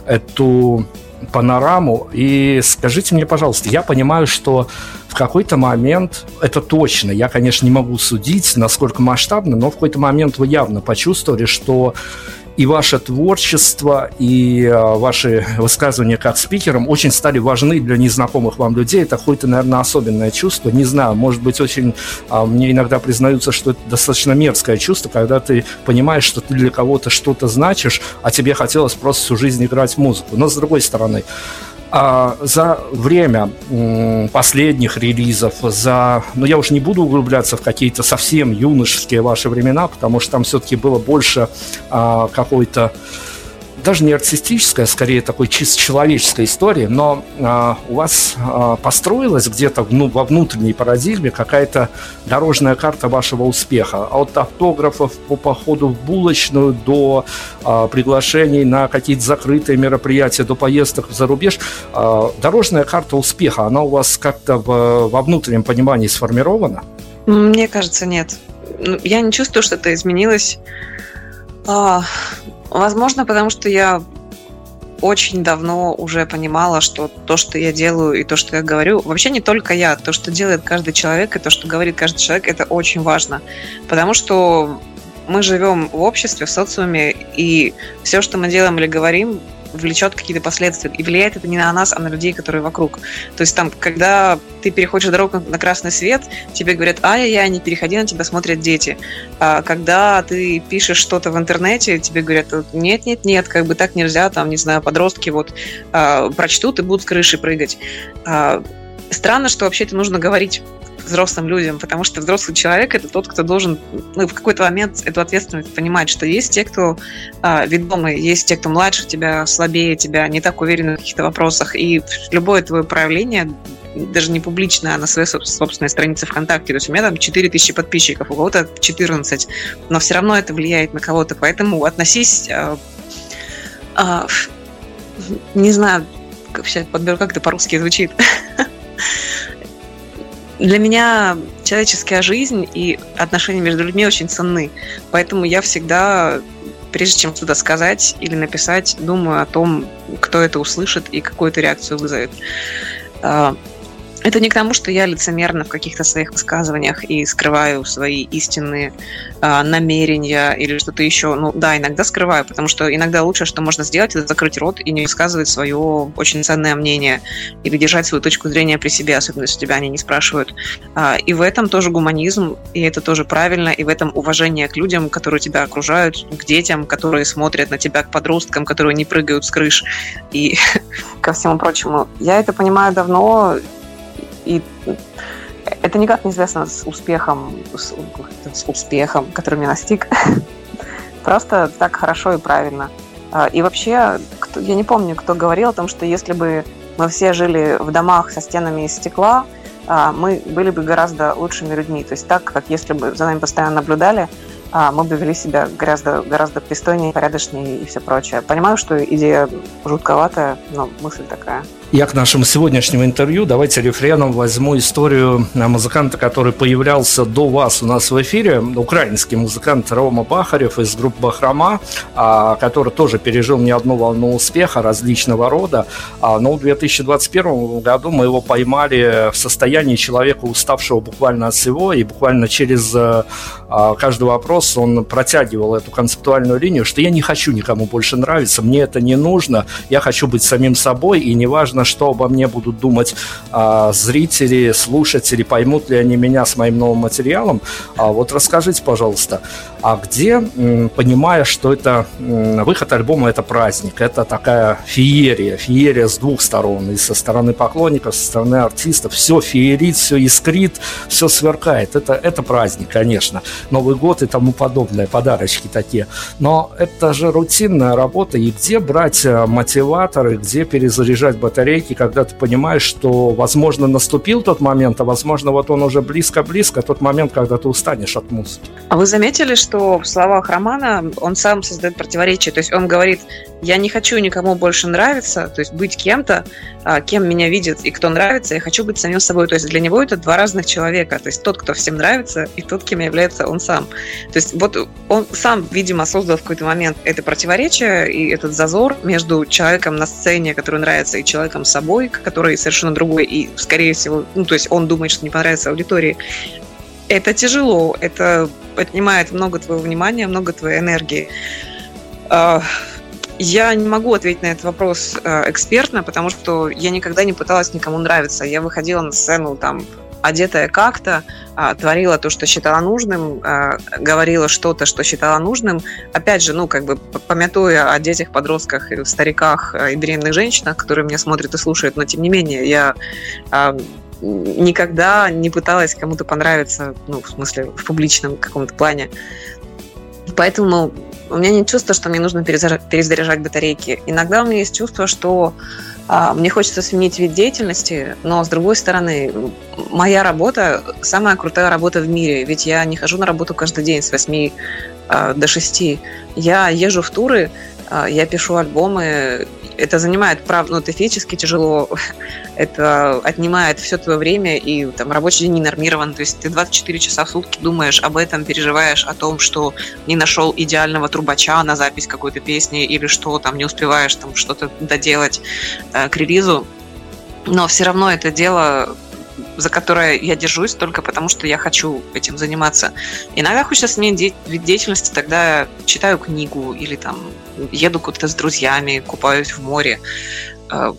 эту панораму. И скажите мне, пожалуйста, я понимаю, что в какой-то момент, это точно, я, конечно, не могу судить, насколько масштабно, но в какой-то момент вы явно почувствовали, что и ваше творчество, и э, ваши высказывания как спикером очень стали важны для незнакомых вам людей. Это какое-то, наверное, особенное чувство. Не знаю, может быть, очень... Э, мне иногда признаются, что это достаточно мерзкое чувство, когда ты понимаешь, что ты для кого-то что-то значишь, а тебе хотелось просто всю жизнь играть музыку. Но, с другой стороны, а за время последних релизов, за, ну я уж не буду углубляться в какие-то совсем юношеские ваши времена, потому что там все-таки было больше а, какой-то даже не артистическая, а скорее такой чисто человеческая история, но э, у вас э, построилась где-то ну, во внутренней парадигме какая-то дорожная карта вашего успеха. От автографов по походу в булочную до э, приглашений на какие-то закрытые мероприятия, до поездок за рубеж. Э, дорожная карта успеха, она у вас как-то в, во внутреннем понимании сформирована? Мне кажется, нет. Ну, я не чувствую, что это изменилось. Возможно, потому что я очень давно уже понимала, что то, что я делаю и то, что я говорю, вообще не только я, то, что делает каждый человек и то, что говорит каждый человек, это очень важно. Потому что мы живем в обществе, в социуме, и все, что мы делаем или говорим, влечет какие-то последствия. И влияет это не на нас, а на людей, которые вокруг. То есть там, когда ты переходишь дорогу на красный свет, тебе говорят, ай-яй-яй, не переходи, на тебя смотрят дети. А когда ты пишешь что-то в интернете, тебе говорят, нет-нет-нет, как бы так нельзя, там, не знаю, подростки вот а, прочтут и будут с крыши прыгать. А, странно, что вообще это нужно говорить взрослым людям, потому что взрослый человек это тот, кто должен ну, в какой-то момент эту ответственность понимать, что есть те, кто э, ведомый, есть те, кто младше тебя, слабее тебя, не так уверены в каких-то вопросах, и любое твое проявление даже не публично, а на своей собственной странице ВКонтакте. То есть у меня там 4000 подписчиков, у кого-то 14, но все равно это влияет на кого-то. Поэтому относись, э, э, не знаю, сейчас подберу, как это по-русски звучит. [laughs] Для меня человеческая жизнь и отношения между людьми очень ценны. Поэтому я всегда прежде чем что-то сказать или написать, думаю о том, кто это услышит и какую то реакцию вызовет. Это не к тому, что я лицемерна в каких-то своих высказываниях и скрываю свои истинные э, намерения или что-то еще. Ну да, иногда скрываю, потому что иногда лучшее, что можно сделать, это закрыть рот и не высказывать свое очень ценное мнение или держать свою точку зрения при себе, особенно если тебя они не спрашивают. А, и в этом тоже гуманизм, и это тоже правильно, и в этом уважение к людям, которые тебя окружают, к детям, которые смотрят на тебя, к подросткам, которые не прыгают с крыш и [laughs] ко всему прочему. Я это понимаю давно, и это никак не связано с успехом, с, с успехом, который меня настиг. [laughs] Просто так хорошо и правильно. А, и вообще, я не помню, кто говорил о том, что если бы мы все жили в домах со стенами из стекла, а, мы были бы гораздо лучшими людьми. То есть так, как если бы за нами постоянно наблюдали, а, мы бы вели себя гораздо, гораздо пристойнее, порядочнее и все прочее. Понимаю, что идея жутковатая, но мысль такая. Я к нашему сегодняшнему интервью. Давайте рефреном возьму историю музыканта, который появлялся до вас у нас в эфире, украинский музыкант Рома Бахарев из группы Бахрома, а, который тоже пережил не одну волну успеха различного рода, а, но в 2021 году мы его поймали в состоянии человека, уставшего буквально от всего, и буквально через а, каждый вопрос он протягивал эту концептуальную линию, что я не хочу никому больше нравиться, мне это не нужно, я хочу быть самим собой, и неважно, что обо мне будут думать а, зрители, слушатели, поймут ли они меня с моим новым материалом. А вот расскажите, пожалуйста, а где, понимая, что это выход альбома это праздник, это такая феерия, феерия с двух сторон, и со стороны поклонников, со стороны артистов, все феерит, все искрит, все сверкает. Это, это праздник, конечно. Новый год и тому подобное, подарочки такие. Но это же рутинная работа, и где брать э, мотиваторы, где перезаряжать батарейки, когда ты понимаешь, что, возможно, наступил тот момент, а возможно, вот он уже близко-близко, тот момент, когда ты устанешь от музыки. А вы заметили, что в словах Романа он сам создает противоречие. То есть он говорит, я не хочу никому больше нравиться, то есть быть кем-то, а, кем меня видят и кто нравится, я хочу быть самим собой. То есть для него это два разных человека. То есть тот, кто всем нравится, и тот, кем является он сам. То есть вот он сам, видимо, создал в какой-то момент это противоречие и этот зазор между человеком на сцене, который нравится, и человеком собой, который совершенно другой, и, скорее всего, ну, то есть он думает, что не понравится аудитории. Это тяжело, это отнимает много твоего внимания, много твоей энергии. А, я не могу ответить на этот вопрос а, экспертно, потому что я никогда не пыталась никому нравиться. Я выходила на сцену там одетая как-то, а, творила то, что считала нужным, говорила что-то, что считала нужным. Опять же, ну, как бы помятуя о детях, подростках, стариках и беременных женщинах, которые меня смотрят и слушают, но тем не менее, я никогда не пыталась кому-то понравиться, ну, в смысле, в публичном каком-то плане. Поэтому у меня нет чувства, что мне нужно перезаряжать батарейки. Иногда у меня есть чувство, что а, мне хочется сменить вид деятельности, но с другой стороны, моя работа самая крутая работа в мире, ведь я не хожу на работу каждый день с 8 а, до 6. Я езжу в туры, а, я пишу альбомы, это занимает, правда, ну, это физически тяжело, [laughs] это отнимает все твое время, и там рабочий день не нормирован, то есть ты 24 часа в сутки думаешь об этом, переживаешь о том, что не нашел идеального трубача на запись какой-то песни, или что там не успеваешь там что-то доделать э, к релизу, но все равно это дело за которое я держусь только потому, что я хочу этим заниматься. Иногда хочется сменить вид деятельности, тогда читаю книгу или там еду куда-то с друзьями, купаюсь в море. Э,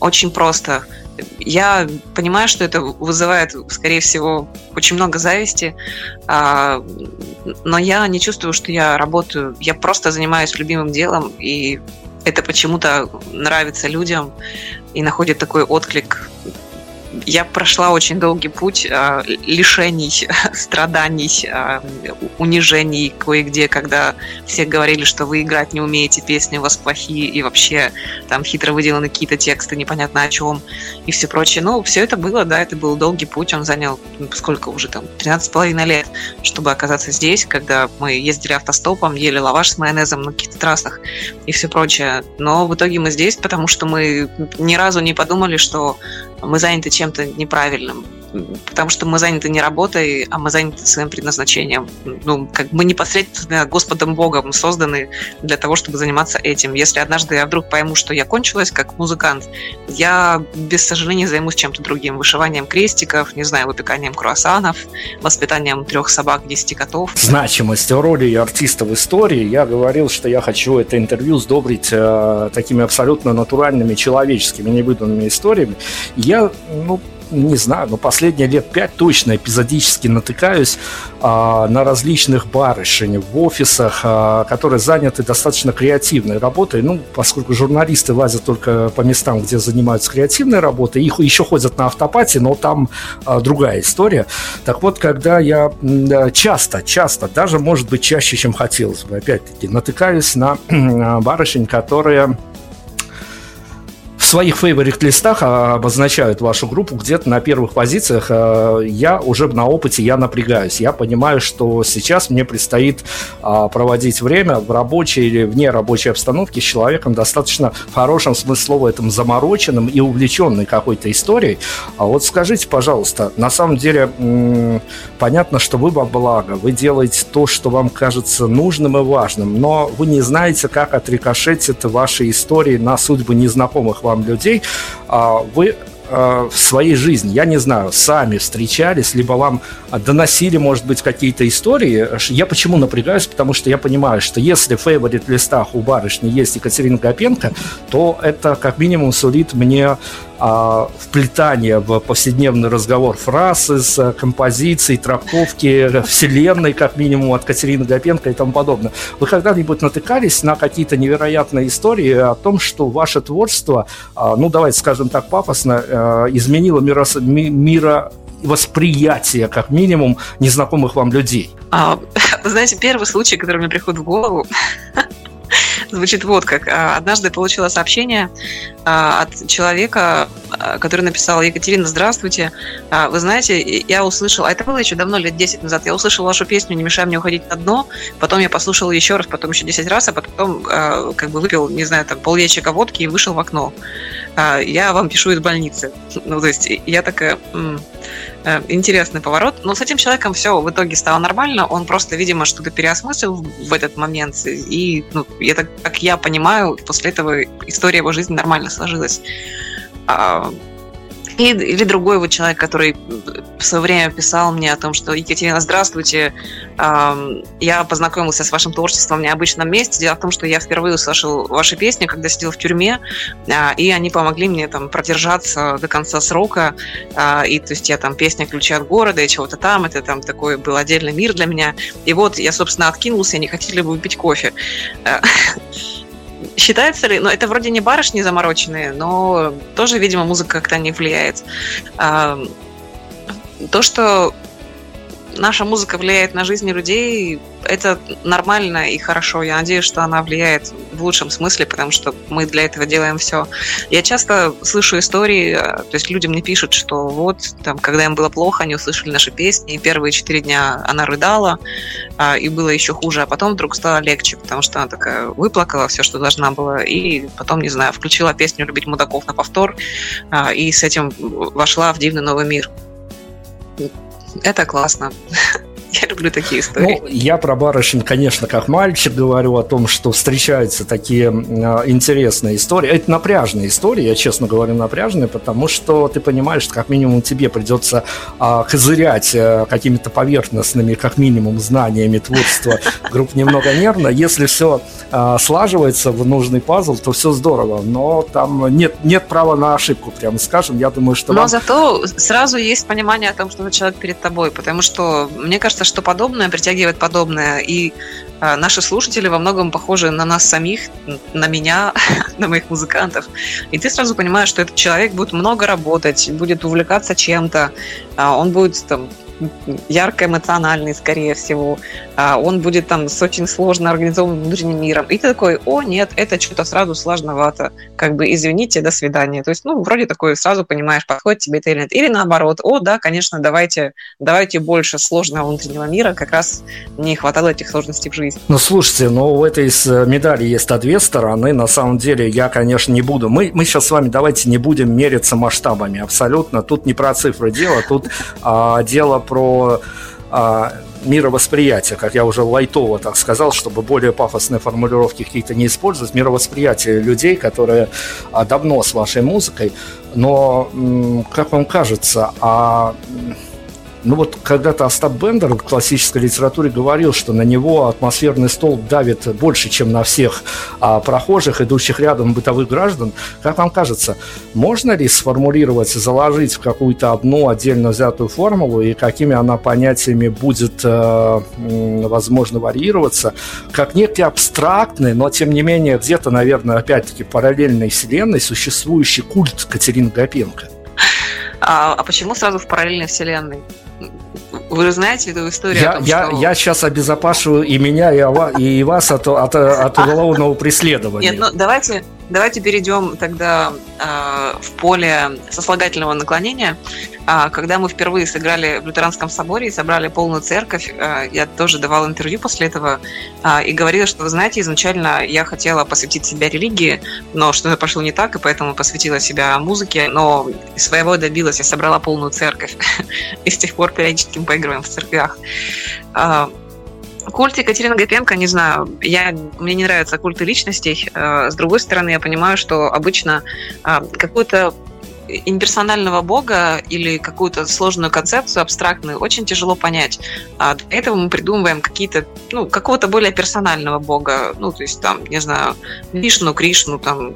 очень просто. Я понимаю, что это вызывает, скорее всего, очень много зависти, а, но я не чувствую, что я работаю. Я просто занимаюсь любимым делом, и это почему-то нравится людям и находит такой отклик я прошла очень долгий путь э, лишений, [laughs] страданий, э, унижений кое-где, когда все говорили, что вы играть не умеете, песни у вас плохие, и вообще там хитро выделаны какие-то тексты, непонятно о чем, и все прочее. Ну, все это было, да, это был долгий путь, он занял ну, сколько уже там, 13,5 лет, чтобы оказаться здесь, когда мы ездили автостопом, ели лаваш с майонезом на каких-то трассах и все прочее. Но в итоге мы здесь, потому что мы ни разу не подумали, что мы заняты чем-то неправильным потому что мы заняты не работой, а мы заняты своим предназначением. Ну, как мы непосредственно Господом Богом созданы для того, чтобы заниматься этим. Если однажды я вдруг пойму, что я кончилась как музыкант, я без сожаления займусь чем-то другим. Вышиванием крестиков, не знаю, выпеканием круассанов, воспитанием трех собак, десяти котов. Значимость роли артиста в истории. Я говорил, что я хочу это интервью сдобрить э, такими абсолютно натуральными, человеческими, невыданными историями. Я, ну, не знаю, но последние лет пять точно эпизодически натыкаюсь а, на различных барышень в офисах, а, которые заняты достаточно креативной работой. Ну, поскольку журналисты лазят только по местам, где занимаются креативной работой, их еще ходят на автопате, но там а, другая история. Так вот, когда я часто, часто, даже, может быть, чаще, чем хотелось бы, опять-таки, натыкаюсь на [clears throat] барышень, которые своих фейворит-листах а, обозначают вашу группу где-то на первых позициях. А, я уже на опыте, я напрягаюсь. Я понимаю, что сейчас мне предстоит а, проводить время в рабочей или вне рабочей обстановке с человеком достаточно в хорошем смысле слова этом замороченным и увлеченной какой-то историей. А вот скажите, пожалуйста, на самом деле понятно, что вы во благо, вы делаете то, что вам кажется нужным и важным, но вы не знаете, как отрикошетит ваши истории на судьбы незнакомых вам людей, а, вы а, в своей жизни, я не знаю, сами встречались, либо вам доносили, может быть, какие-то истории. Я почему напрягаюсь? Потому что я понимаю, что если в фейворит листах у барышни есть Екатерина Гапенко, то это как минимум сулит мне а, вплетание в повседневный разговор фраз из э, композиций, трактовки вселенной, как минимум, от Катерины Гапенко и тому подобное. Вы когда-нибудь натыкались на какие-то невероятные истории о том, что ваше творчество, а, ну, давайте скажем так пафосно, э, изменило мирос... мира восприятие, как минимум, незнакомых вам людей? А, [laughs] знаете, первый случай, который мне приходит в голову, [laughs] звучит вот как. А, однажды получила сообщение а, от человека, а, который написал «Екатерина, здравствуйте. Вы знаете, я услышал, а это было еще давно, лет 10 назад, я услышал вашу песню «Не мешай мне уходить на дно», потом я послушал еще раз, потом еще 10 раз, а потом как бы выпил, не знаю, там пол ящика водки и вышел в окно. Я вам пишу из больницы. [laughs] Ну, то есть я такая... Э, интересный поворот. Но с этим человеком все в итоге стало нормально. Он просто, видимо, что-то переосмыслил в этот момент. И, ну, это, как я понимаю, после этого история его жизни нормально сложилась. А, и, или другой вот человек, который в свое время писал мне о том, что Екатерина, здравствуйте, я познакомился с вашим творчеством в необычном месте. Дело в том, что я впервые услышал ваши песни, когда сидел в тюрьме, а, и они помогли мне там продержаться до конца срока. А, и то есть я там песня «Ключи от города» и чего-то там, это там такой был отдельный мир для меня. И вот я, собственно, откинулся, не хотели бы выпить кофе. Считается ли, ну это вроде не барышни замороченные, но тоже, видимо, музыка как-то не влияет. То, что наша музыка влияет на жизни людей, это нормально и хорошо. Я надеюсь, что она влияет в лучшем смысле, потому что мы для этого делаем все. Я часто слышу истории, э, то есть люди мне пишут, что вот, там, когда им было плохо, они услышали наши песни, и первые четыре дня она рыдала, а, и было еще хуже, а потом вдруг стало легче, потому что она такая выплакала все, что должна была, и потом, не знаю, включила песню «Любить мудаков» на повтор, а, и с этим вошла в дивный новый мир. Это классно. [laughs] Я люблю такие истории. Ну, я про барышень, конечно, как мальчик говорю о том, что встречаются такие э, интересные истории. Это напряжные истории, я честно говорю, напряжные, потому что ты понимаешь, что как минимум тебе придется э, козырять э, какими-то поверхностными, как минимум, знаниями творчества групп немного нервно. Если все э, слаживается в нужный пазл, то все здорово, но там нет, нет права на ошибку, прямо скажем. Я думаю, что... Но вам... зато сразу есть понимание о том, что человек перед тобой, потому что, мне кажется, кажется, что подобное притягивает подобное. И э, наши слушатели во многом похожи на нас самих, на меня, [laughs] на моих музыкантов. И ты сразу понимаешь, что этот человек будет много работать, будет увлекаться чем-то, э, он будет там ярко эмоциональный, скорее всего. А он будет там с очень сложно организованным внутренним миром. И ты такой, о, нет, это что-то сразу сложновато. Как бы, извините, до свидания. То есть, ну, вроде такой сразу понимаешь, подходит тебе это или нет. Или наоборот, о, да, конечно, давайте, давайте больше сложного внутреннего мира. Как раз не хватало этих сложностей в жизни. Ну, слушайте, но у этой медали есть две стороны. На самом деле, я, конечно, не буду. Мы, мы сейчас с вами давайте не будем мериться масштабами. Абсолютно. Тут не про цифры дело, тут а, дело про а, мировосприятие, как я уже лайтово так сказал, чтобы более пафосные формулировки какие-то не использовать, мировосприятие людей, которые а, давно с вашей музыкой, но, как вам кажется, а ну вот когда-то Остап Бендер в классической литературе говорил, что на него атмосферный столб давит больше, чем на всех а, прохожих, идущих рядом бытовых граждан. Как вам кажется, можно ли сформулировать, заложить в какую-то одну отдельно взятую формулу и какими она понятиями будет, э, возможно, варьироваться, как некий абстрактный, но тем не менее где-то, наверное, опять-таки параллельной вселенной существующий культ Катерины Гапенко? А, а почему сразу в параллельной вселенной? Вы же знаете эту историю я, о том, я, что... я сейчас обезопашу и меня, и, вас от, от, от уголовного преследования. Нет, ну давайте, давайте перейдем тогда э, в поле сослагательного наклонения. Э, когда мы впервые сыграли в Лютеранском соборе и собрали полную церковь, э, я тоже давала интервью после этого э, и говорила, что, вы знаете, изначально я хотела посвятить себя религии, но что-то пошло не так, и поэтому посвятила себя музыке, но своего добилась, я собрала полную церковь. [laughs] И с тех пор периодически мы поигрываем в церквях. Культ Екатерины Гапенко, не знаю, я, мне не нравятся культы личностей. Э, с другой стороны, я понимаю, что обычно э, какую-то имперсонального бога или какую-то сложную концепцию абстрактную очень тяжело понять. А для этого мы придумываем какие-то, ну, какого-то более персонального бога, ну, то есть там, не знаю, Вишну, Кришну, там,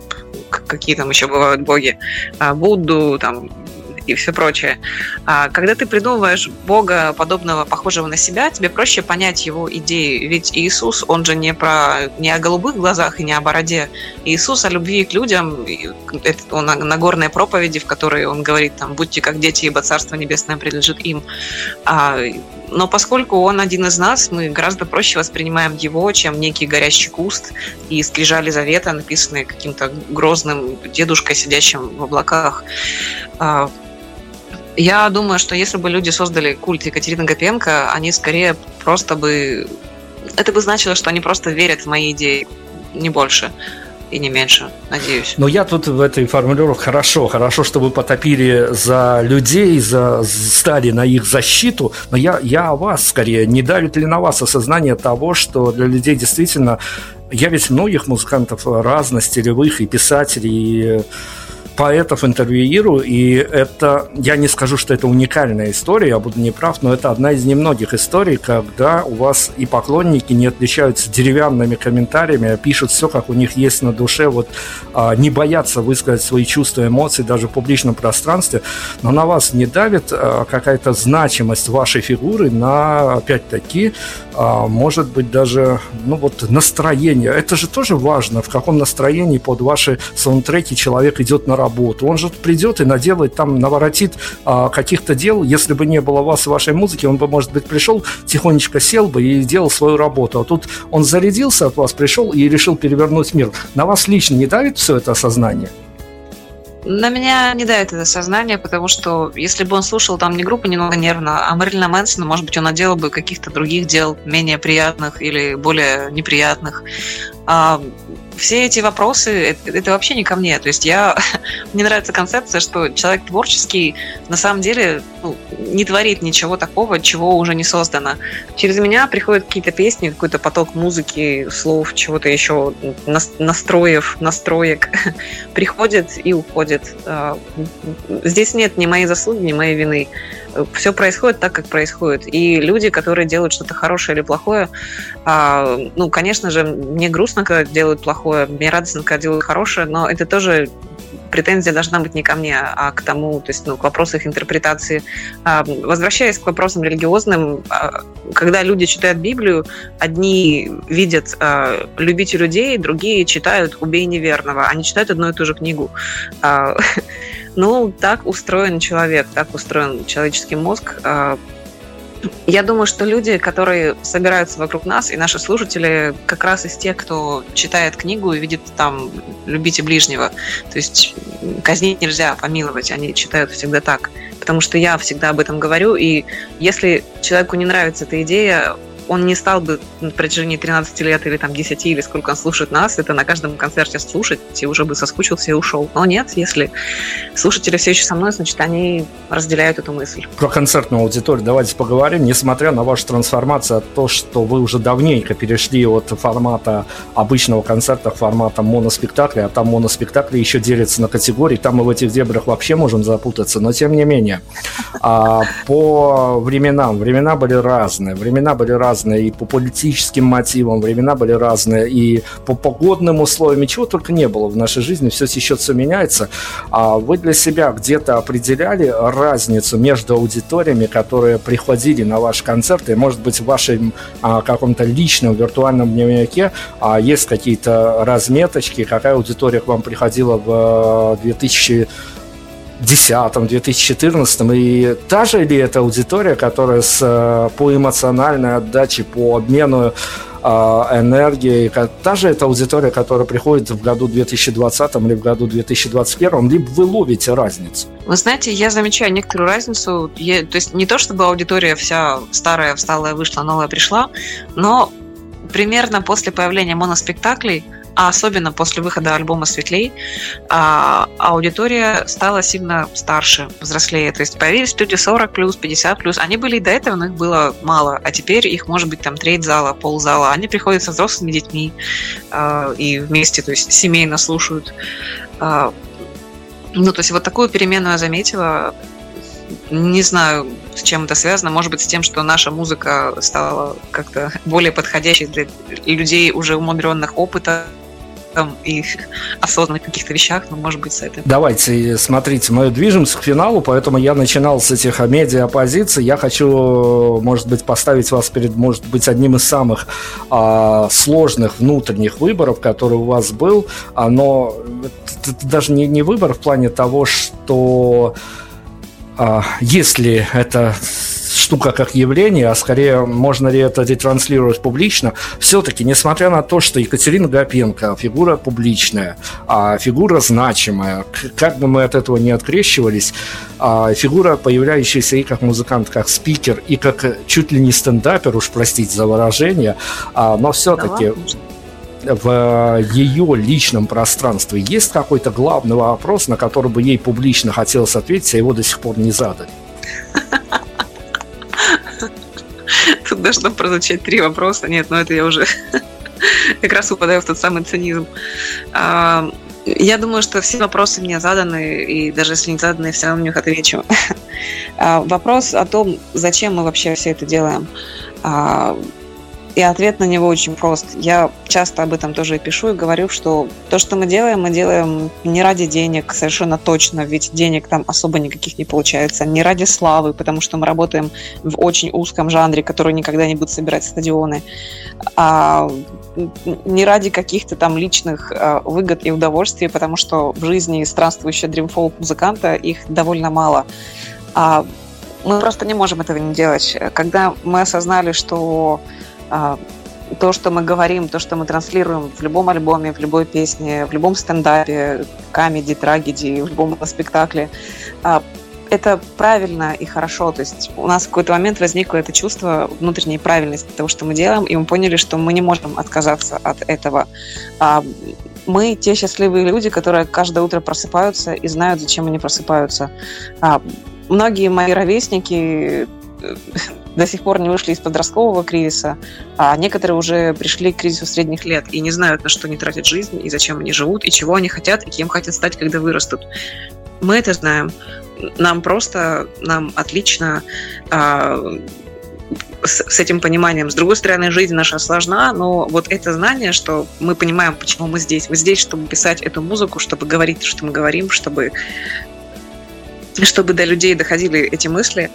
какие там еще бывают боги, а, Будду, там, и все прочее. А когда ты придумываешь Бога, подобного, похожего на себя, тебе проще понять его идеи. Ведь Иисус, он же не, про, не о голубых глазах и не о бороде. Иисус о любви к людям, он на Нагорной проповеди, в которой он говорит, там, будьте как дети, ибо Царство Небесное принадлежит им. А, но поскольку он один из нас, мы гораздо проще воспринимаем его, чем некий горящий куст и скрижали завета, написанные каким-то грозным дедушкой, сидящим в облаках. Я думаю, что если бы люди создали культ Екатерины Гапенко, они скорее просто бы... Это бы значило, что они просто верят в мои идеи, не больше и не меньше, надеюсь. Но я тут в этой формулировке хорошо, хорошо, что вы потопили за людей, за стали на их защиту, но я, я о вас скорее, не давит ли на вас осознание того, что для людей действительно, я ведь многих музыкантов разностилевых и писателей, и поэтов интервьюирую, и это, я не скажу, что это уникальная история, я буду неправ, но это одна из немногих историй, когда у вас и поклонники не отличаются деревянными комментариями, а пишут все, как у них есть на душе, вот а, не боятся высказать свои чувства, эмоции даже в публичном пространстве, но на вас не давит а, какая-то значимость вашей фигуры на, опять-таки, а, может быть, даже, ну вот, настроение. Это же тоже важно, в каком настроении под ваши саундтреки человек идет на работу работу. Он же придет и наделает там, наворотит а, каких-то дел. Если бы не было вас и вашей музыки, он бы, может быть, пришел, тихонечко сел бы и делал свою работу. А тут он зарядился от вас, пришел и решил перевернуть мир. На вас лично не давит все это осознание? На меня не дает это сознание, потому что если бы он слушал там не группу немного нервно, а Мэрилина Мэнсона, может быть, он наделал бы каких-то других дел, менее приятных или более неприятных. А все эти вопросы, это, это вообще не ко мне. То есть я, [laughs] мне нравится концепция, что человек творческий на самом деле ну, не творит ничего такого, чего уже не создано. Через меня приходят какие-то песни, какой-то поток музыки, слов, чего-то еще, настроев, настроек, [laughs] приходит и уходит. А, здесь нет ни моей заслуги, ни моей вины. Все происходит так, как происходит. И люди, которые делают что-то хорошее или плохое, а, ну, конечно же, мне грустно, когда делают плохое, мне радостно, когда делают хорошее, но это тоже претензия должна быть не ко мне, а к тому, то есть ну, к вопросу их интерпретации. А, возвращаясь к вопросам религиозным, а, когда люди читают Библию, одни видят «любите людей», другие читают «убей неверного». Они читают одну и ту же книгу. [laughs] Ну, так устроен человек, так устроен человеческий мозг. Я думаю, что люди, которые собираются вокруг нас, и наши слушатели, как раз из тех, кто читает книгу и видит там «любите ближнего». То есть казнить нельзя, помиловать, они читают всегда так. Потому что я всегда об этом говорю, и если человеку не нравится эта идея, он не стал бы на протяжении 13 лет или там 10 или сколько он слушает нас, это на каждом концерте слушать, и уже бы соскучился и ушел. Но нет, если слушатели все еще со мной, значит, они разделяют эту мысль. Про концертную аудиторию давайте поговорим. Несмотря на вашу трансформацию, то, что вы уже давненько перешли от формата обычного концерта к формату моноспектакля, а там моноспектакли еще делятся на категории, там мы в этих дебрях вообще можем запутаться, но тем не менее. А по временам, времена были разные, времена были разные разные, и по политическим мотивам времена были разные, и по погодным условиям, чего только не было в нашей жизни, все сейчас все меняется. А вы для себя где-то определяли разницу между аудиториями, которые приходили на ваши концерты, может быть, в вашем а, каком-то личном виртуальном дневнике а, есть какие-то разметочки, какая аудитория к вам приходила в 2000 а, 2010, 2014, и та же ли это аудитория, которая с, э, по эмоциональной отдаче, по обмену э, энергии, та же это аудитория, которая приходит в году 2020 или в году 2021, либо вы ловите разницу? Вы знаете, я замечаю некоторую разницу. Я, то есть не то, чтобы аудитория вся старая встала, вышла, новая пришла, но примерно после появления моноспектаклей – а особенно после выхода альбома «Светлей», а, аудитория стала сильно старше, взрослее. То есть появились люди 40 плюс, 50 плюс. Они были и до этого, но их было мало. А теперь их может быть там треть зала, ползала. Они приходят со взрослыми детьми а, и вместе, то есть семейно слушают. А, ну, то есть вот такую перемену я заметила. Не знаю, с чем это связано. Может быть, с тем, что наша музыка стала как-то более подходящей для людей, уже умудренных опытом там и [laughs] осознанных каких-то вещах, но может быть с этим. Давайте, смотрите, мы движемся к финалу, поэтому я начинал с этих медиа позиций. Я хочу, может быть, поставить вас перед, может быть, одним из самых а, сложных внутренних выборов, который у вас был. А, но это даже не, не выбор в плане того, что а, если это штука как явление, а скорее можно ли это ретранслировать публично, все-таки, несмотря на то, что Екатерина Гапенко фигура публичная, а фигура значимая, как бы мы от этого не открещивались, а фигура, появляющаяся и как музыкант, как спикер, и как чуть ли не стендапер, уж простите за выражение, а, но все-таки... Да, в ее личном пространстве есть какой-то главный вопрос, на который бы ей публично хотелось ответить, а его до сих пор не задали? [laughs] Тут должно прозвучать три вопроса. Нет, ну это я уже [laughs] как раз упадаю в тот самый цинизм. А, я думаю, что все вопросы мне заданы, и даже если не заданы, я все равно на них отвечу. [laughs] А, вопрос о том, зачем мы вообще все это делаем. И ответ на него очень прост. Я часто об этом тоже пишу и говорю, что то, что мы делаем, мы делаем не ради денег, совершенно точно, ведь денег там особо никаких не получается, не ради славы, потому что мы работаем в очень узком жанре, который никогда не будет собирать стадионы, а не ради каких-то там личных э, выгод и удовольствий, потому что в жизни странствующего дримфолк музыканта их довольно мало. А мы просто не можем этого не делать. Когда мы осознали, что то, что мы говорим, то, что мы транслируем в любом альбоме, в любой песне, в любом стендапе, комедии, трагедии, в любом спектакле, а, это правильно и хорошо. То есть у нас в какой-то момент возникло это чувство внутренней правильности того, что мы делаем, и мы поняли, что мы не можем отказаться от этого. А, мы те счастливые люди, которые каждое утро просыпаются и знают, зачем они просыпаются. Многие мои ровесники до сих пор не вышли из подросткового кризиса, а некоторые уже пришли к кризису средних лет и не знают, на что они тратят жизнь, и зачем они живут, и чего они хотят, и кем хотят стать, когда вырастут. Мы это знаем. Нам просто, нам отлично а, с, с этим пониманием. С другой стороны, жизнь наша сложна, но вот это знание, что мы понимаем, почему мы здесь. Мы здесь, чтобы писать эту музыку, чтобы говорить, что мы говорим, чтобы чтобы до людей доходили эти мысли,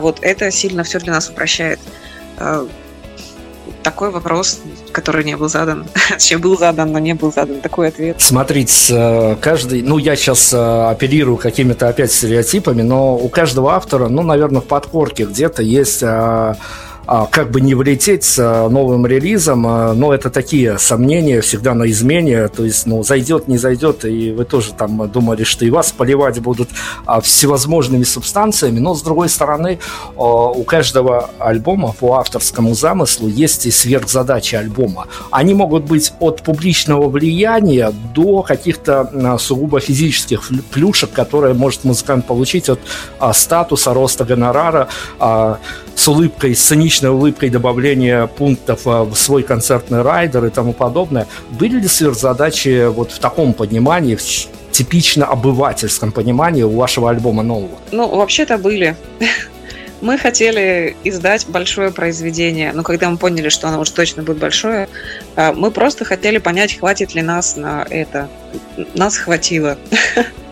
вот это сильно все для нас упрощает. А, такой вопрос, который не был задан. [laughs] Точнее, был задан, но не был задан. Такой ответ. Смотрите, каждый... Ну, я сейчас оперирую какими-то опять стереотипами, но у каждого автора, ну, наверное, в подкорке где-то есть а, а, как бы не влететь с а, новым релизом, а, но это такие сомнения всегда на измене, то есть, ну, зайдет, не зайдет, и вы тоже там думали, что и вас поливать будут всевозможными субстанциями, но, с другой стороны, у каждого альбома по авторскому замыслу есть и сверхзадачи альбома. Они могут быть от публичного влияния до каких-то сугубо физических плюшек, которые может музыкант получить от статуса, роста гонорара, с улыбкой, с циничной улыбкой добавления пунктов а, в свой концертный райдер и тому подобное. Были ли сверхзадачи вот в таком понимании, в типично обывательском понимании у вашего альбома нового? Ну, вообще-то были. [laughs] Мы хотели издать большое произведение, но когда мы поняли, что оно уж точно будет большое, а, мы просто хотели понять, хватит ли нас на это. Нас хватило. [laughs]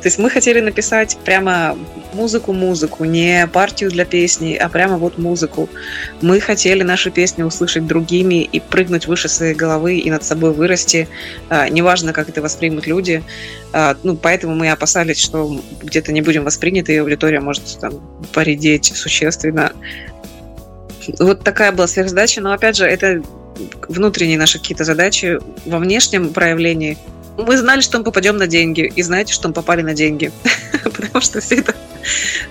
То есть мы хотели написать прямо музыку-музыку, не партию для песни, а прямо вот музыку. Мы хотели наши песни услышать другими и прыгнуть выше своей головы и над собой вырасти. А, неважно, как это воспримут люди. А, ну, поэтому мы опасались, что где-то не будем восприняты, и аудитория может там поредеть существенно. Вот такая была сверхзадача, но опять же, это внутренние наши какие-то задачи во внешнем проявлении – мы знали, что мы попадем на деньги, и знаете, что мы попали на деньги. [laughs] Потому что все это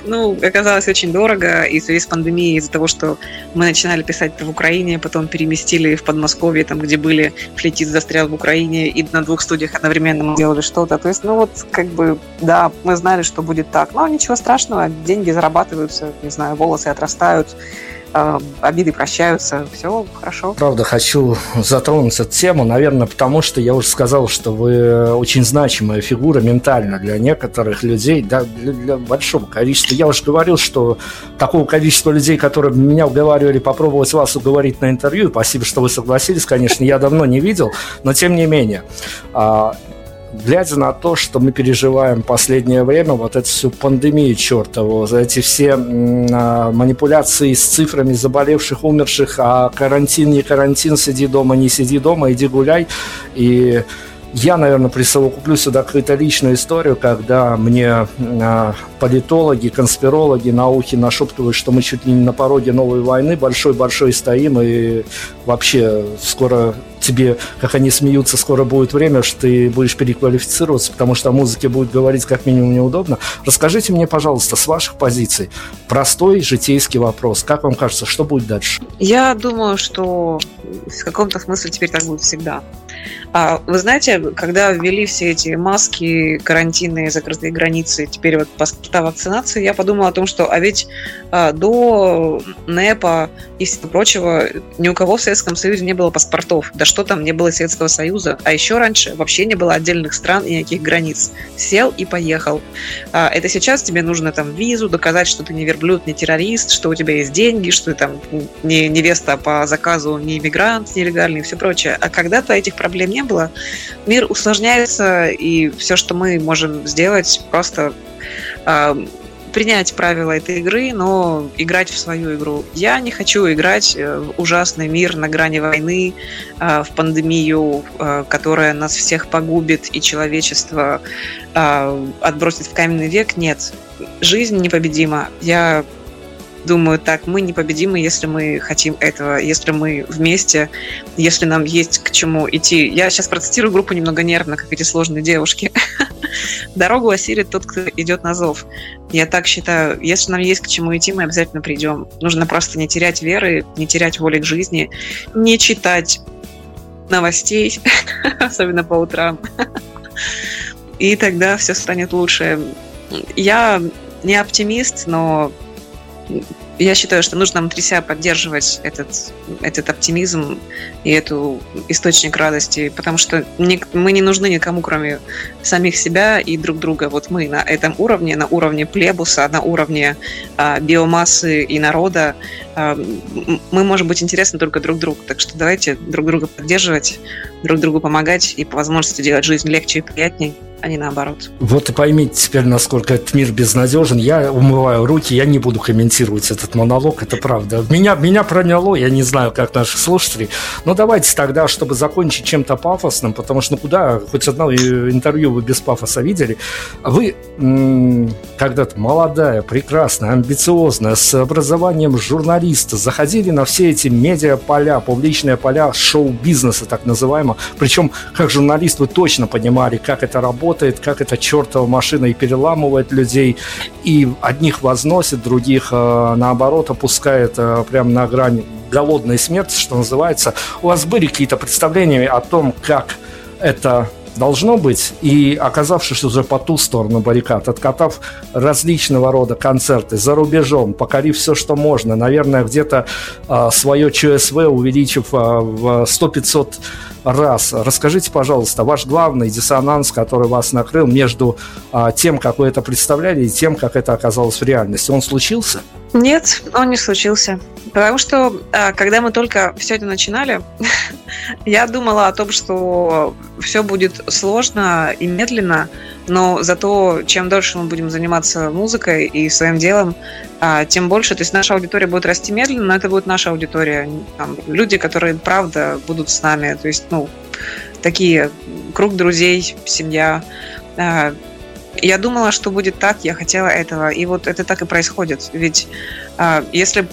ну, оказалось очень дорого, и в связи с пандемией, из-за того, что мы начинали писать в Украине, потом переместили в Подмосковье, там, где были, флетист застрял в Украине, и на двух студиях одновременно мы делали что-то. То есть, ну вот, как бы, да, мы знали, что будет так. Но ничего страшного, деньги зарабатываются, не знаю, волосы отрастают, э, обиды прощаются, все хорошо. Правда, хочу затронуть эту тему, наверное, потому что я уже сказал, что вы очень значимая фигура ментально для некоторых людей, да, для, для большого количества. Я уже говорил, что такого количества людей, которые меня уговаривали попробовать вас уговорить на интервью, спасибо, что вы согласились, конечно, я давно не видел, но тем не менее, а, глядя на то, что мы переживаем последнее время, вот эту всю пандемию чертову, за эти все а, манипуляции с цифрами заболевших, умерших, а карантин, не карантин, сиди дома, не сиди дома, иди гуляй, и я, наверное, присовокуплю сюда какую-то личную историю, когда мне э, политологи, конспирологи, науки нашептывают, что мы чуть ли не на пороге новой войны, большой-большой стоим, и вообще скоро тебе, как они смеются, скоро будет время, что ты будешь переквалифицироваться, потому что о музыке будет говорить как минимум неудобно. Расскажите мне, пожалуйста, с ваших позиций простой житейский вопрос. Как вам кажется, что будет дальше? Я думаю, что в каком-то смысле теперь так будет всегда. А, вы знаете, когда ввели все эти маски, карантины, закрытые границы, теперь вот паспорта вакцинации, я подумала о том, что а ведь а, до НЭПа и всего прочего ни у кого в Советском Союзе не было паспортов. Да что там, не было Советского Союза. А еще раньше вообще не было отдельных стран и никаких границ. Сел и поехал. А, это сейчас тебе нужно там визу, доказать, что ты не верблюд, не террорист, что у тебя есть деньги, что ты там не невеста по заказу, не иммигрант нелегальный и все прочее. А когда-то этих проблем не было, мир усложняется, и все, что мы можем сделать, просто э, принять правила этой игры, но играть в свою игру. Я не хочу играть э, в ужасный мир на грани войны, э, в пандемию, э, которая нас всех погубит и человечество отбросит в каменный век. Нет, жизнь непобедима. Я думаю, так, мы непобедимы, если мы хотим этого, если мы вместе, если нам есть к чему идти. Я сейчас процитирую группу немного нервно, как эти сложные девушки. [laughs] Дорогу осилит тот, кто идет на зов. Я так считаю, если нам есть к чему идти, мы обязательно придем. Нужно просто не терять веры, не терять воли к жизни, не читать новостей, [laughs] особенно по утрам. [laughs] И тогда все станет лучше. Я не оптимист, но я считаю, что нужно внутри себя поддерживать этот, этот оптимизм и эту источник радости, потому что не, мы не нужны никому, кроме самих себя и друг друга. Вот мы на этом уровне, на уровне плебуса, на уровне а, биомассы и народа, а, мы можем быть интересны только друг другу. Так что давайте друг друга поддерживать, друг другу помогать и по возможности делать жизнь легче и приятнее а не наоборот. Вот и поймите теперь, насколько этот мир безнадежен. Я умываю руки, я не буду комментировать этот монолог, это правда. Меня, меня проняло, я не знаю, как наших слушателей. Но давайте тогда, чтобы закончить чем-то пафосным, потому что ну куда, хоть одно интервью вы без пафоса видели. Вы когда-то молодая, прекрасная, амбициозная, с образованием журналиста, заходили на все эти медиа-поля, публичные поля шоу-бизнеса, так называемого. Причем, как журналист, вы точно понимали, как это работает, работает, как эта чертова машина и переламывает людей, и одних возносит, других, э, наоборот, опускает э, прямо на грани голодной смерти, что называется. У вас были какие-то представления о том, как это должно быть, и оказавшись уже по ту сторону баррикад, откатав различного рода концерты за рубежом, покорив все, что можно, наверное, где-то э, свое ЧСВ увеличив э, в 100-500 раз. Расскажите, пожалуйста, ваш главный диссонанс, который вас накрыл между э, тем, как вы это представляли, и тем, как это оказалось в реальности, он случился? Нет, он не случился. Потому что, а, когда мы только все это начинали, [laughs] я думала о том, что все будет сложно и медленно, но зато чем дольше мы будем заниматься музыкой и своим делом, а, тем больше, то есть наша аудитория будет расти медленно, но это будет наша аудитория. Там, люди, которые правда будут с нами, то есть, ну, такие круг друзей, семья. А, я думала, что будет так, я хотела этого, и вот это так и происходит. Ведь если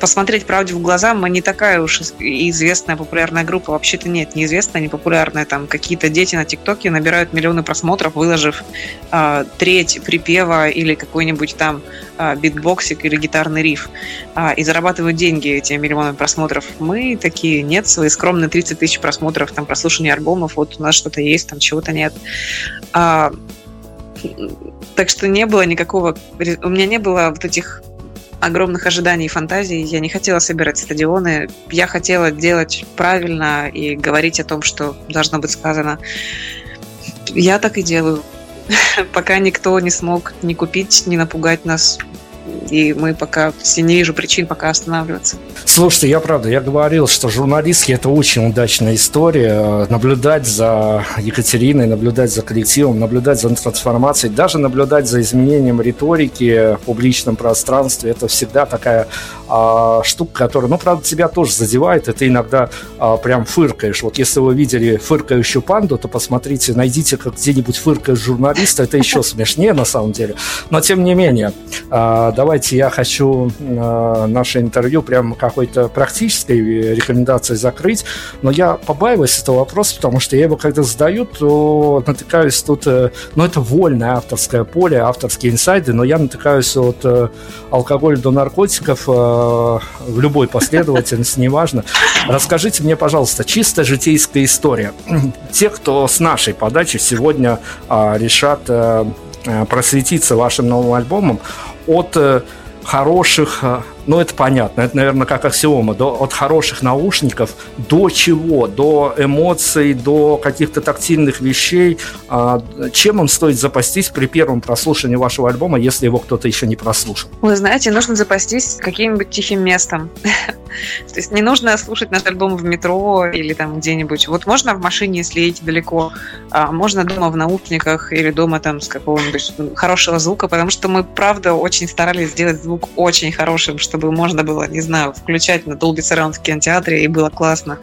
посмотреть правде в глаза, мы не такая уж известная популярная группа. Вообще-то нет, неизвестная, не популярная. Там какие-то дети на TikTok е набирают миллионы просмотров, выложив э, треть припева или какой-нибудь там э, битбоксик или гитарный риф. Э, и зарабатывают деньги этими миллионами просмотров. Мы такие, нет, свои скромные 30 тысяч просмотров, там прослушивание альбомов, вот у нас что-то есть, там чего-то нет. А, так что не было никакого... У меня не было вот этих огромных ожиданий и фантазий. Я не хотела собирать стадионы. Я хотела делать правильно и говорить о том, что должно быть сказано. Я так и делаю. [laughs] Пока никто не смог ни купить, ни напугать нас и мы пока все не вижу причин пока останавливаться. Слушайте, я правда, я говорил, что журналистки это очень удачная история. Наблюдать за Екатериной, наблюдать за коллективом, наблюдать за трансформацией, даже наблюдать за изменением риторики в публичном пространстве, это всегда такая а, штука, которая, ну, правда, тебя тоже задевает, и ты иногда а, прям фыркаешь. Вот если вы видели фыркающую панду, то посмотрите, найдите как где-нибудь фыркает журналиста, это еще смешнее на самом деле. Но тем не менее, а, давайте я хочу а, наше интервью прям какой-то практической рекомендацией закрыть, но я побаиваюсь этого вопроса, потому что я его когда задаю, то натыкаюсь тут, э, ну, это вольное авторское поле, авторские инсайды, но я натыкаюсь от э, алкоголя до наркотиков э, в любой последовательности, неважно. Расскажите мне, пожалуйста, чисто житейская история. [clears throat] Те, кто с нашей подачи сегодня решат просветиться вашим новым альбомом, от э, хороших, э, ну это понятно, это, наверное, как аксиома, до, от хороших наушников до чего? До эмоций, до каких-то тактильных вещей. А, чем им стоит запастись при первом прослушивании вашего альбома, если его кто-то еще не прослушал? Вы знаете, нужно запастись каким-нибудь тихим местом. [laughs] То есть не нужно слушать наш альбом в метро или там где-нибудь. Вот можно в машине, если едете далеко, а можно дома в наушниках или дома там с какого-нибудь хорошего звука, потому что мы, правда, очень старались сделать звук очень хорошим, чтобы можно было, не знаю, включать на Dolby Surround в кинотеатре, и было классно.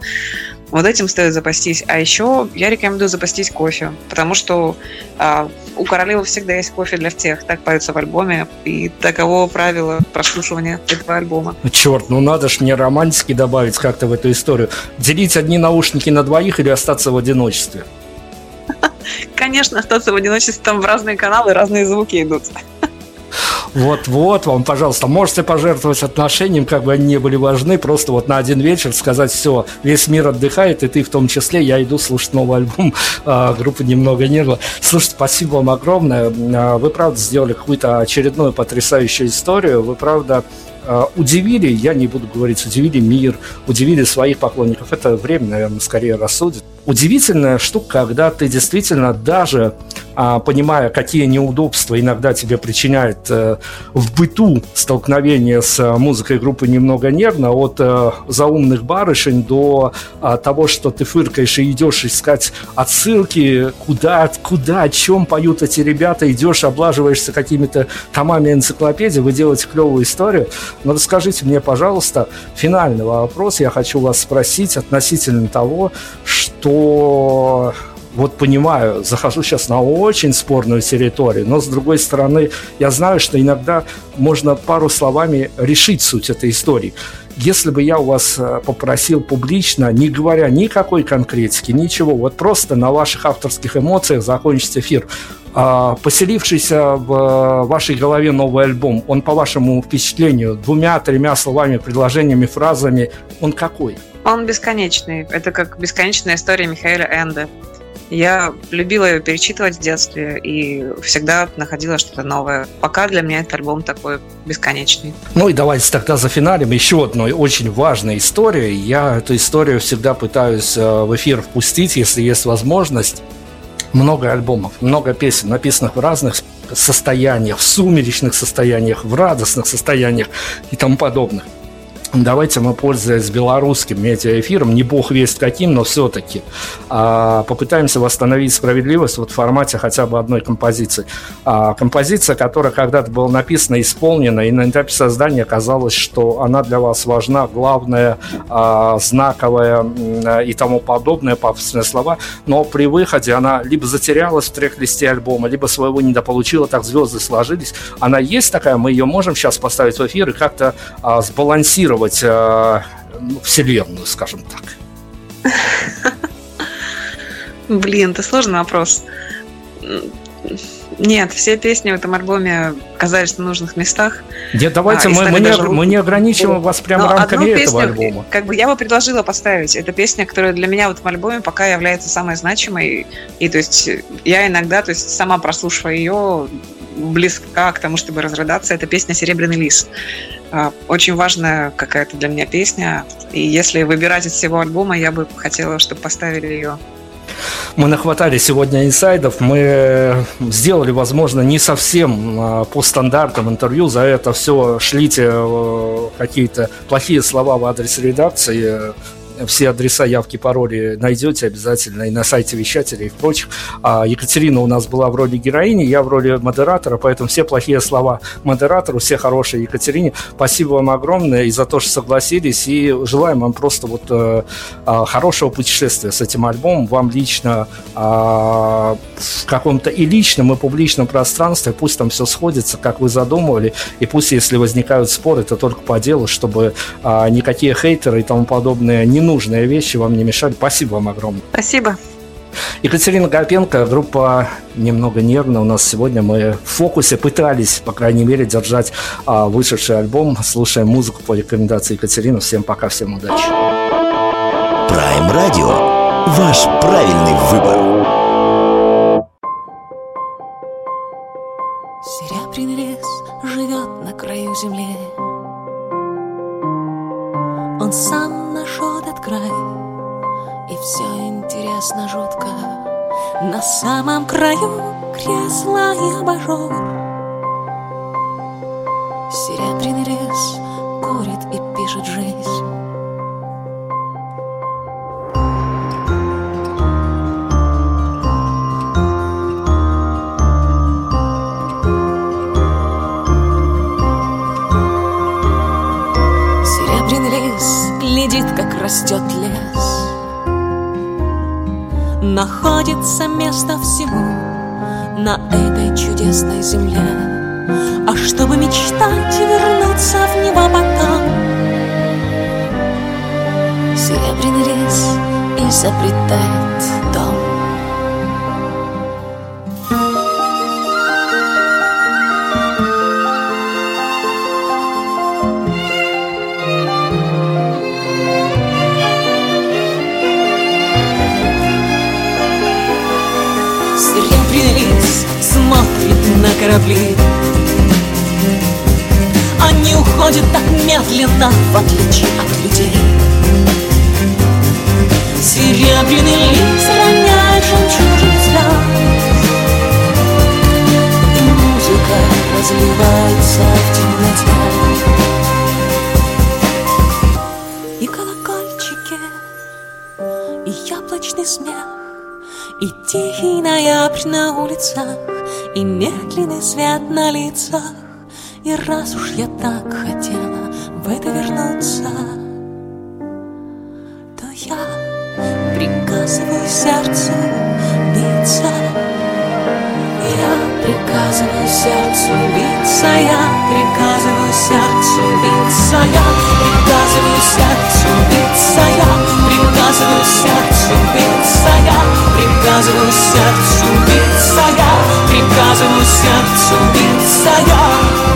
Вот этим стоит запастись. А еще я рекомендую запастись кофе, потому что а, у королевы всегда есть кофе для всех. Так поется в альбоме, и таково правило прослушивания этого альбома. Ну, черт, ну надо ж мне романтики добавить как-то в эту историю. Делить одни наушники на двоих или остаться в одиночестве? [laughs] Конечно, остаться в одиночестве, там в разные каналы разные звуки идут. Вот-вот, вам, пожалуйста, можете пожертвовать отношениям, как бы они не были важны, просто вот на один вечер сказать, все, весь мир отдыхает, и ты в том числе, я иду слушать новый альбом [laughs] а, группы «Немного нерва». Слушайте, спасибо вам огромное. А, вы, правда, сделали какую-то очередную потрясающую историю. Вы, правда, а, удивили, я не буду говорить, удивили мир, удивили своих поклонников. Это время, наверное, скорее рассудит. Удивительная штука, когда ты действительно даже а, понимая, какие неудобства иногда тебе причиняет э, в быту столкновение с музыкой группы «Немного нервно», от э, заумных барышень до а, того, что ты фыркаешь и идешь искать отсылки, куда, куда, о чем поют эти ребята, идешь, облаживаешься какими-то томами энциклопедии, вы делаете клевую историю. Но расскажите мне, пожалуйста, финальный вопрос я хочу вас спросить относительно того, что вот понимаю, захожу сейчас на очень спорную территорию, но с другой стороны, я знаю, что иногда можно пару словами решить суть этой истории. Если бы я у вас э, попросил публично, не говоря никакой конкретики, ничего, вот просто на ваших авторских эмоциях закончить эфир, поселившийся в э, вашей голове новый альбом, он, по вашему впечатлению, двумя-тремя словами, предложениями, фразами, он какой? Он бесконечный. Это как бесконечная история Михаила Энда. Я любила ее перечитывать в детстве и всегда находила что-то новое. Пока для меня этот альбом такой бесконечный. Ну и давайте тогда за финалем еще одной очень важной истории. Я эту историю всегда пытаюсь э, в эфир впустить, если есть возможность. Много альбомов, много песен, написанных в разных состояниях, в сумеречных состояниях, в радостных состояниях и тому подобных. Давайте мы, пользуясь белорусским медиаэфиром, не бог весть каким, но все-таки а, попытаемся восстановить справедливость вот в формате хотя бы одной композиции. А, композиция, которая когда-то была написана исполнена, и на этапе создания казалось, что она для вас важна, главная, а, знаковая и тому подобное, пафосные слова, но при выходе она либо затерялась в трек-листе альбома, либо своего недополучила, так звезды сложились. Она есть такая, мы ее можем сейчас поставить в эфир и как-то а, сбалансировать контролировать э, ну, вселенную, скажем так? [laughs] Блин, это сложный вопрос. Нет, все песни в этом альбоме оказались в нужных местах. Нет, давайте а, мы, мы, не, мы не ограничиваем вас прямо Но рамками этого песню, альбома. Как бы я бы предложила поставить. Это песня, которая для меня в этом альбоме пока является самой значимой. И то есть я иногда, то есть сама прослушивая ее, близка к тому, чтобы разрыдаться, это песня «Серебряный лис». А, очень важная какая-то для меня песня. И если выбирать из всего альбома, я бы хотела, чтобы поставили ее. Мы нахватали сегодня инсайдов, мы сделали, возможно, не совсем а, по стандартам интервью, за это все шлите э, какие-то плохие слова в адрес редакции, все адреса, явки, пароли найдете обязательно и на сайте вещателя и в прочих. А Екатерина у нас была в роли героини, я в роли модератора, поэтому все плохие слова модератору, все хорошие Екатерине. Спасибо вам огромное и за то, что согласились, и желаем вам просто вот э, э, хорошего путешествия с этим альбомом, вам лично э, в каком-то и личном, и публичном пространстве, пусть там все сходится, как вы задумывали, и пусть, если возникают споры, это только по делу, чтобы э, никакие хейтеры и тому подобное не ненужные вещи вам не мешали. Спасибо вам огромное. Спасибо. Екатерина Гапенко, группа «Немного нервно». У нас сегодня мы в фокусе пытались, по крайней мере, держать а, вышедший альбом. Слушаем музыку по рекомендации Екатерины. Всем пока, всем удачи. Prime Radio. Ваш правильный выбор. Интересно жутко. На самом краю кресла и абажур. Серебряный лес курит и пишет жизнь. Растет лес Находится место всему на этой чудесной земле. А чтобы мечтать вернуться в него потом Серебряный лес изобретает дом корабли. Они уходят так медленно, в отличие от людей. Серебряный лис роняет жемчужный взгляд. И музыка разливается в темноте. И колокольчики, и яблочный смех И тихий ноябрь на улицах И медленный свет на лицах И раз уж я так хотела в это вернуться То я приказываю сердцу биться. Я приказываю сердцу биться Я приказываю сердцу биться Я приказываю сердцу биться Я приказываю сердцу биться Я приказываю сердцу биться Я приказываю сердцу биться Я